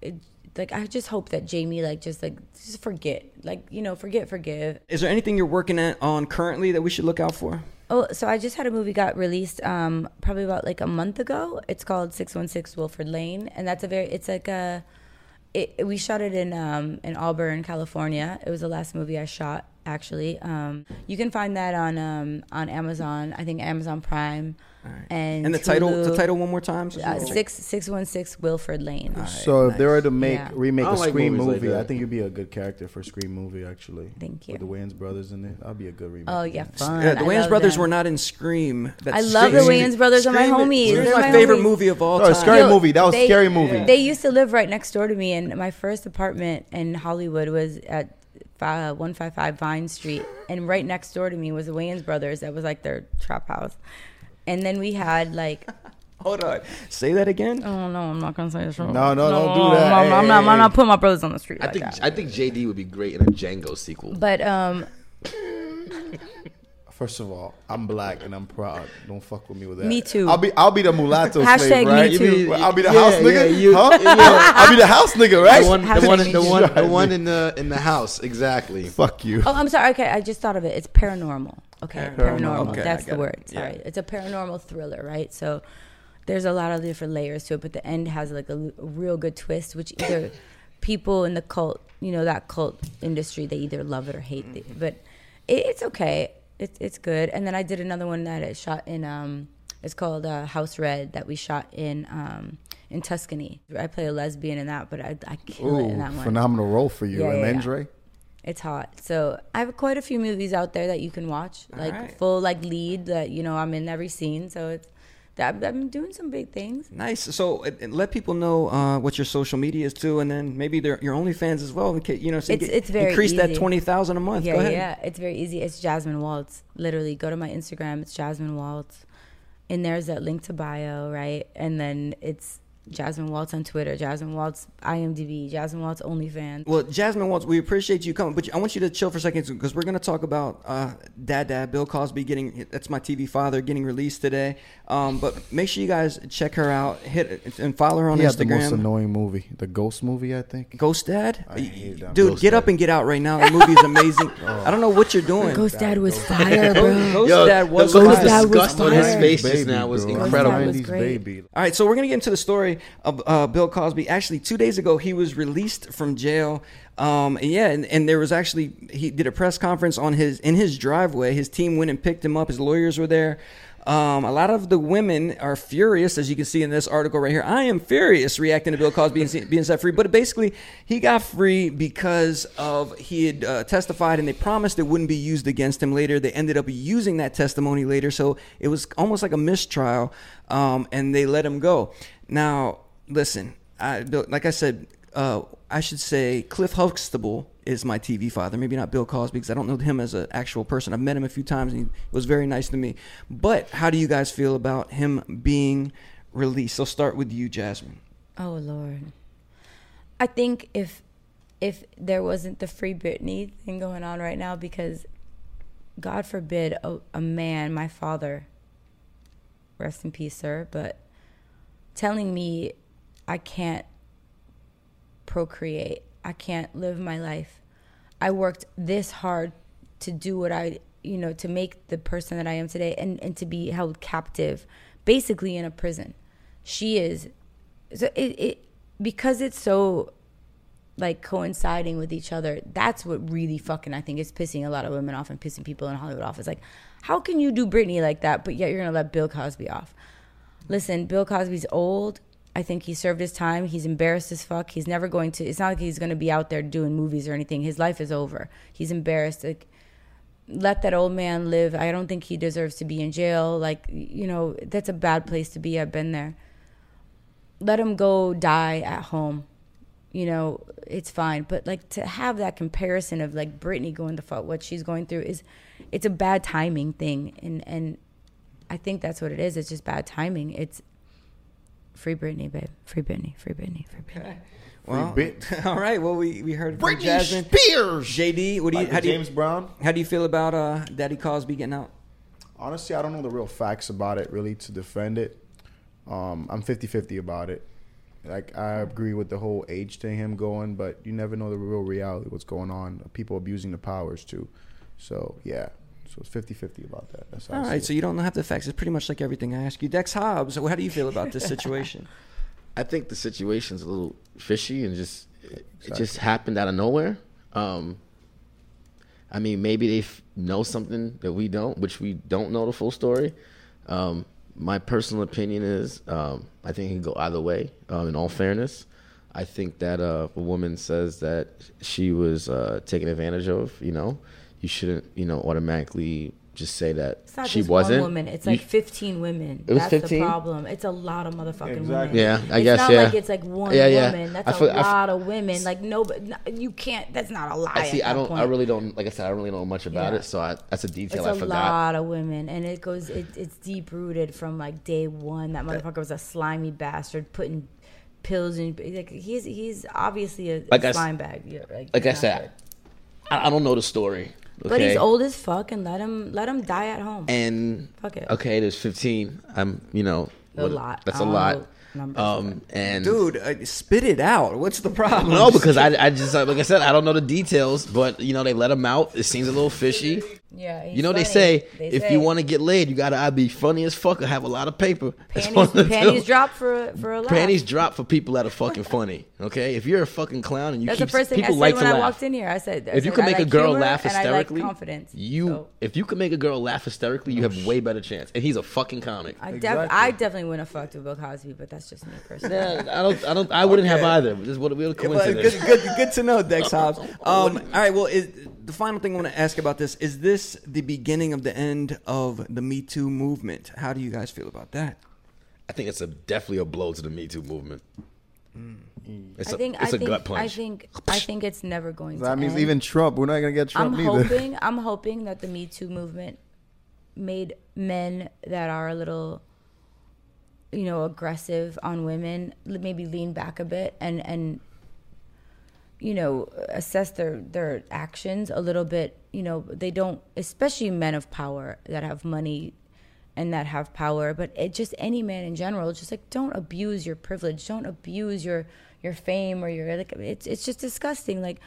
like I just hope that Jamie like just like just forget, like you know forget forgive. Is there anything you're working at on currently that we should look out for? Oh, so I just had a movie got released um probably about like a month ago. It's called 616 Wilford Lane and that's a very it's like a it, we shot it in um in Auburn, California. It was the last movie I shot actually. Um you can find that on um on Amazon, I think Amazon Prime. And And the title, the title one more time. so- uh, six six one six Wilford Lane. So if they were to make Yeah. remake a don't like Scream movies like movie, I think you'd be a good character for a Scream movie. Actually, Thank you. With the Wayans brothers in it, that'd be a good remake. Oh yeah, fun. Yeah, the I Wayans brothers them. were not in Scream. That's I love the Wayans brothers are my homies. Scream's They're my my favorite homies. movie of all Oh, time. Scary Yo, movie. That was they- scary movie. They used to live right next door to me, and my first apartment in Hollywood was at uh, 155 Vine Street, and right next door to me was the Wayans brothers. That was like their trap house. And then we had like, Hold on, say that again. oh no, I'm not gonna say this. wrong. No, no, don't do that. I'm, I'm Hey, not. hey, I'm not putting my brothers on the street I like think that. I think JD would be great in a Django sequel. But um, First of all, I'm black and I'm proud. Don't fuck with me with that. Me too. I'll be I'll be the mulatto Hashtag slave, me right? too. You mean- I'll be the Yeah, house yeah, nigga. you- huh? yeah. I'll be the house nigga, right? the one, the one, the one, the one in the in the house. Exactly. Fuck you. oh, I'm sorry. Okay, I just thought of it. It's paranormal. Okay, Paranormal. paranormal. Okay, That's the it. word. Yeah. Sorry, it's a paranormal thriller, right? So there's a lot of different layers to it, but the end has like a real good twist, which either people in the cult, you know, that cult industry, they either love it or hate it. But it, it's okay. It's it's good. And then I did another one that I shot in. Um, it's called uh, House Red that we shot in um, in Tuscany. I play a lesbian in that, but I, I kill it in that one. phenomenal role for you, Yeah, and yeah, yeah. It's hot. So I have quite a few movies out there that you can watch, like right. full like lead that you know I'm in every scene. So it's that I'm doing some big things. Nice. So let people know uh, what your social media is too, and then maybe they're your OnlyFans as well. You know, so you It's- get- it's very increase that twenty thousand a month. Yeah, Go ahead. yeah. It's very easy. It's Jasmine Waltz. Literally, go to my Instagram. It's Jasmine Waltz, and there's that link to bio, right? And then it's Jasmine Waltz on Twitter, Jasmine Waltz IMDb, Jasmine Waltz OnlyFans. Well, Jasmine Waltz, we appreciate you coming, but I want you to chill for a second because we're going to talk about uh, Dad Dad Bill Cosby getting that's my TV father getting released today. Um, but make sure you guys check her out, hit and follow her on He had the most annoying movie, the Ghost movie, I think. Ghost Dad, I hate that. dude, Ghost get Dad. up and get out right now. The movie is amazing. I don't know what you're doing. Ghost Dad was fire, bro. Ghost Yo, Dad was the fire. Dad was disgust on his fire. face just now was bro. incredible. Was great. baby. All right, so we're gonna get into the story of uh, Bill Cosby. Actually, two days ago, he was released from jail. Um, and yeah, and, and there was actually he did a press conference on his in his driveway. His team went and picked him up. His lawyers were there. Um, a lot of the women are furious, as you can see in this article right here. I am furious reacting to Bill Cosby being, being set free. But basically, he got free because of he had uh, testified, and they promised it wouldn't be used against him later. They ended up using that testimony later, so it was almost like a mistrial, um, and they let him go. Now, listen, I, like I said, uh, I should say Cliff Huxtable is my TV father. Maybe not Bill Cosby because I don't know him as an actual person. I've met him a few times and he was very nice to me. But how do you guys feel about him being released? So start with you, Jasmine. Oh Lord. I think if if there wasn't the free Britney thing going on right now, because God forbid a, a man, my father, rest in peace, sir, but telling me I can't procreate, I can't live my life. I worked this hard to do what I, you know, to make the person that I am today and, and to be held captive, basically in a prison. She is, so it, it because it's so like coinciding with each other. That's what really fucking I think is pissing a lot of women off and pissing people in Hollywood off. It's like, how can you do Britney like that, but yet you're gonna let Bill Cosby off? Listen, Bill Cosby's old. I think he served his time. He's embarrassed as fuck. He's never going to. It's not like he's gonna be out there doing movies or anything. His life is over. He's embarrassed. Like, let that old man live. I don't think he deserves to be in jail. Like, you know, that's a bad place to be. I've been there. Let him go die at home you know, it's fine. But like to have that comparison of like Britney going the fuck what she's going through is it's a bad timing thing. And and I think that's what it is. It's just bad timing. It's free Britney, babe. Free Britney, free Britney, free Britney. Well, bit. all right. Well, we, we heard from Britney Jasmine. Spears. JD, what do you Like how do you James Brown. how do you feel about uh Daddy Cosby getting out? Honestly, I don't know the real facts about it really to defend it. Um, I'm 50-50 about it. Like I agree with the whole age thing, him going, but you never know the real reality, what's going on. People abusing the powers too. So yeah, so it's 50-50 about that. That's how I All see right, it. so you don't have the facts. It's pretty much like everything I ask you. Dex Hobbs, how do you feel about this situation? I think the situation's a little fishy and just it, it just happened out of nowhere. Um, I mean, maybe they f- know something that we don't, which we don't know the full story. Um, my personal opinion is um, I think it can go either way. Um, in all fairness, I think that uh, if a woman says that she was uh, taken advantage of, you know, you shouldn't, you know, automatically just say that It's not she just wasn't. one woman. It's You- like 15 women. It was That's 15? the problem. It's a lot of motherfucking Exactly. women. Yeah, I guess. it's guess, not yeah. like it's like one Yeah, yeah. woman. That's I a feel- I f- lot of women. Like no, but no, you can't. That's not a lie. I see. at I don't. I really don't. Like I said, I don't really know much about Yeah. it. So I, that's a detail It's I a forgot. lot of women, and it goes. It, it's deep rooted from like day one. That motherfucker was a slimy bastard putting pills in. Like he's he's obviously a, Like I a s- slime bag. Yeah, like, Like I said. I, I don't know the story. But he's old as fuck, and let him let him die at home. And Fuck it. okay, there's 15. I'm. You know. A lot. That's a lot. Um. And Dude, uh, spit it out. What's the problem? no, because I, I just like I said, I don't know the details, but you know they let him out. It seems a little fishy. Yeah, You know they say They if say you want to get laid, you gotta either be funny as fuck or have a lot of paper. That's panties, one of the panties two. drop for for a laugh. Panties drop for people that are fucking funny. Okay, if you're a fucking clown and you That's keep the first thing I people said like when to I laugh. walked in here. I said, I if you said, can I make a girl laugh and I like hysterically, confidence. you So if you can make a girl laugh hysterically, you have way better chance. And he's a fucking comic. I, def- Exactly. I definitely wouldn't have fucked with Bill Cosby, but that's just me personally. Yeah, I don't, I don't, I wouldn't have either. But Just what a weird Well, coincidence. good, good, good to know, Dex Hobbs. Um, all right. Well, is, the final thing I want to ask about this is this the beginning of the end of the Me Too movement? How do you guys feel about that? I think it's a definitely a blow to the Me Too movement. Mm. It's I a, think it's I a think gut punch. I think I think it's never going to that means end. even Trump, we're not gonna get Trump I'm either. hoping I'm hoping that the Me Too movement made men that are a little you know aggressive on women maybe lean back a bit and and you know assess their their actions a little bit you know they don't especially men of power that have money and that have power but it just any man in general just like don't abuse your privilege don't abuse your your fame or your like it's it's just disgusting like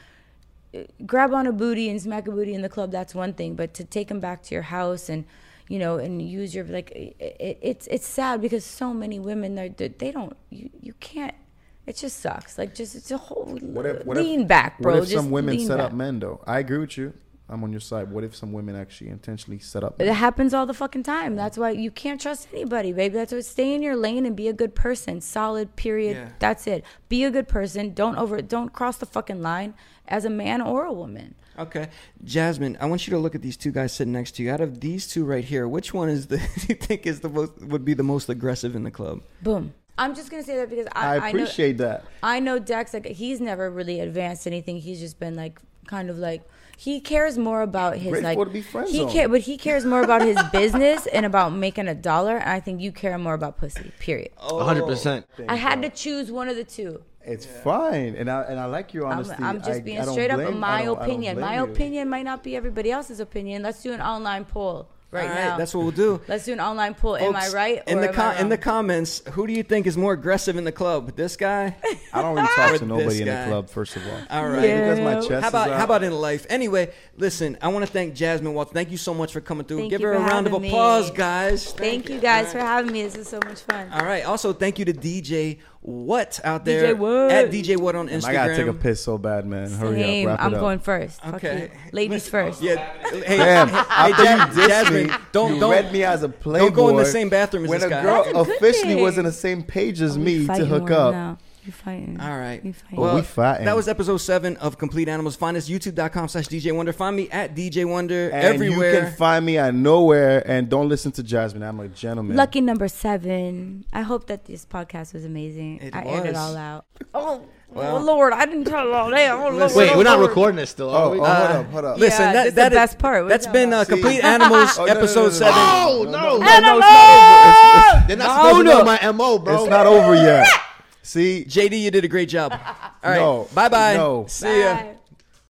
uh, grab on a booty and smack a booty in the club that's one thing but to take them back to your house and you know and use your like it, it, it's it's sad because so many women they they don't you, you can't it just sucks like just it's a whole What if, what lean if, back bro What if just some women lean set back. up men though? I agree with you. I'm on your side. What if some women actually intentionally set up? It happens all the fucking time. That's why you can't trust anybody, baby. That's why stay in your lane and be a good person. Solid. Period. Yeah. That's it. Be a good person. Don't over. Don't cross the fucking line as a man or a woman. Okay, Jasmine, I want you to look at these two guys sitting next to you. Out of these two right here, which one is the you think is the most would be the most aggressive in the club? Boom. I'm just gonna say that because I, I I know, appreciate that. I know Dex. Like he's never really advanced anything. He's just been like kind of like he cares more about his Grateful like to be friend he care, but he cares more about his business and about making a dollar. And I think you care more about pussy. Period. A hundred percent. Oh, I had to choose one of the two. It's fine, and I and I like your I'm, honesty. I'm just I- being I don't straight up. blame- My don't- I don't opinion. My you. opinion might not be everybody else's opinion. Let's do an online poll right, All right, now. that's what we'll do. Let's do an online poll. Am I right? In or the com- in the comments, who do you think is more aggressive in the club? This guy? I don't really talk to nobody in the club. First of all, All right. Yeah. because my chest How about is out. how about in life? Anyway, listen, I want to thank Jasmine Waltz. Thank you so much for coming through. Thank Give her a round of having me. applause, guys. Thank you guys for having me. This is so much fun. All right. Also, thank you to DJ What out there DJ What. at DJ What on Instagram. I gotta take a piss so bad, man. Hurry Same. up, wrap I'm it up. going first. Fuck Okay. you. Ladies first. Yeah. Hey, Damn, hey, after you dissed Jasmine, me, don't you don't read me as a playboy. don't go in the same bathroom as when this a guy. girl That's a good officially thing. was in the same page as me to fighting hook more up. now. You fighting. All right. You fighting. Well, we fighting. That was episode seven of Complete Animals. Find us youtube.com slash DJ Wonder. Find me at DJ Wonder And everywhere. you can find me at nowhere. And don't listen to Jasmine. I'm a gentleman. Lucky number seven. I hope that this podcast was amazing. It I aired it all out. Oh, Well- oh Lord, I didn't tell all that. Oh, Lord, Wait, oh, we're not Lord. recording this still, Oh, oh, hold up, hold up. Listen, Yeah, that, that the is- best part. What That's you been uh, Complete Animals Oh, no, no, no, episode no, no. seven. Oh, no, no, no, no, no, it's They're not supposed to know my MO, bro. It's not over yet. See, JD, you did a great job. All right. No. Bye bye. No. See ya. Bye.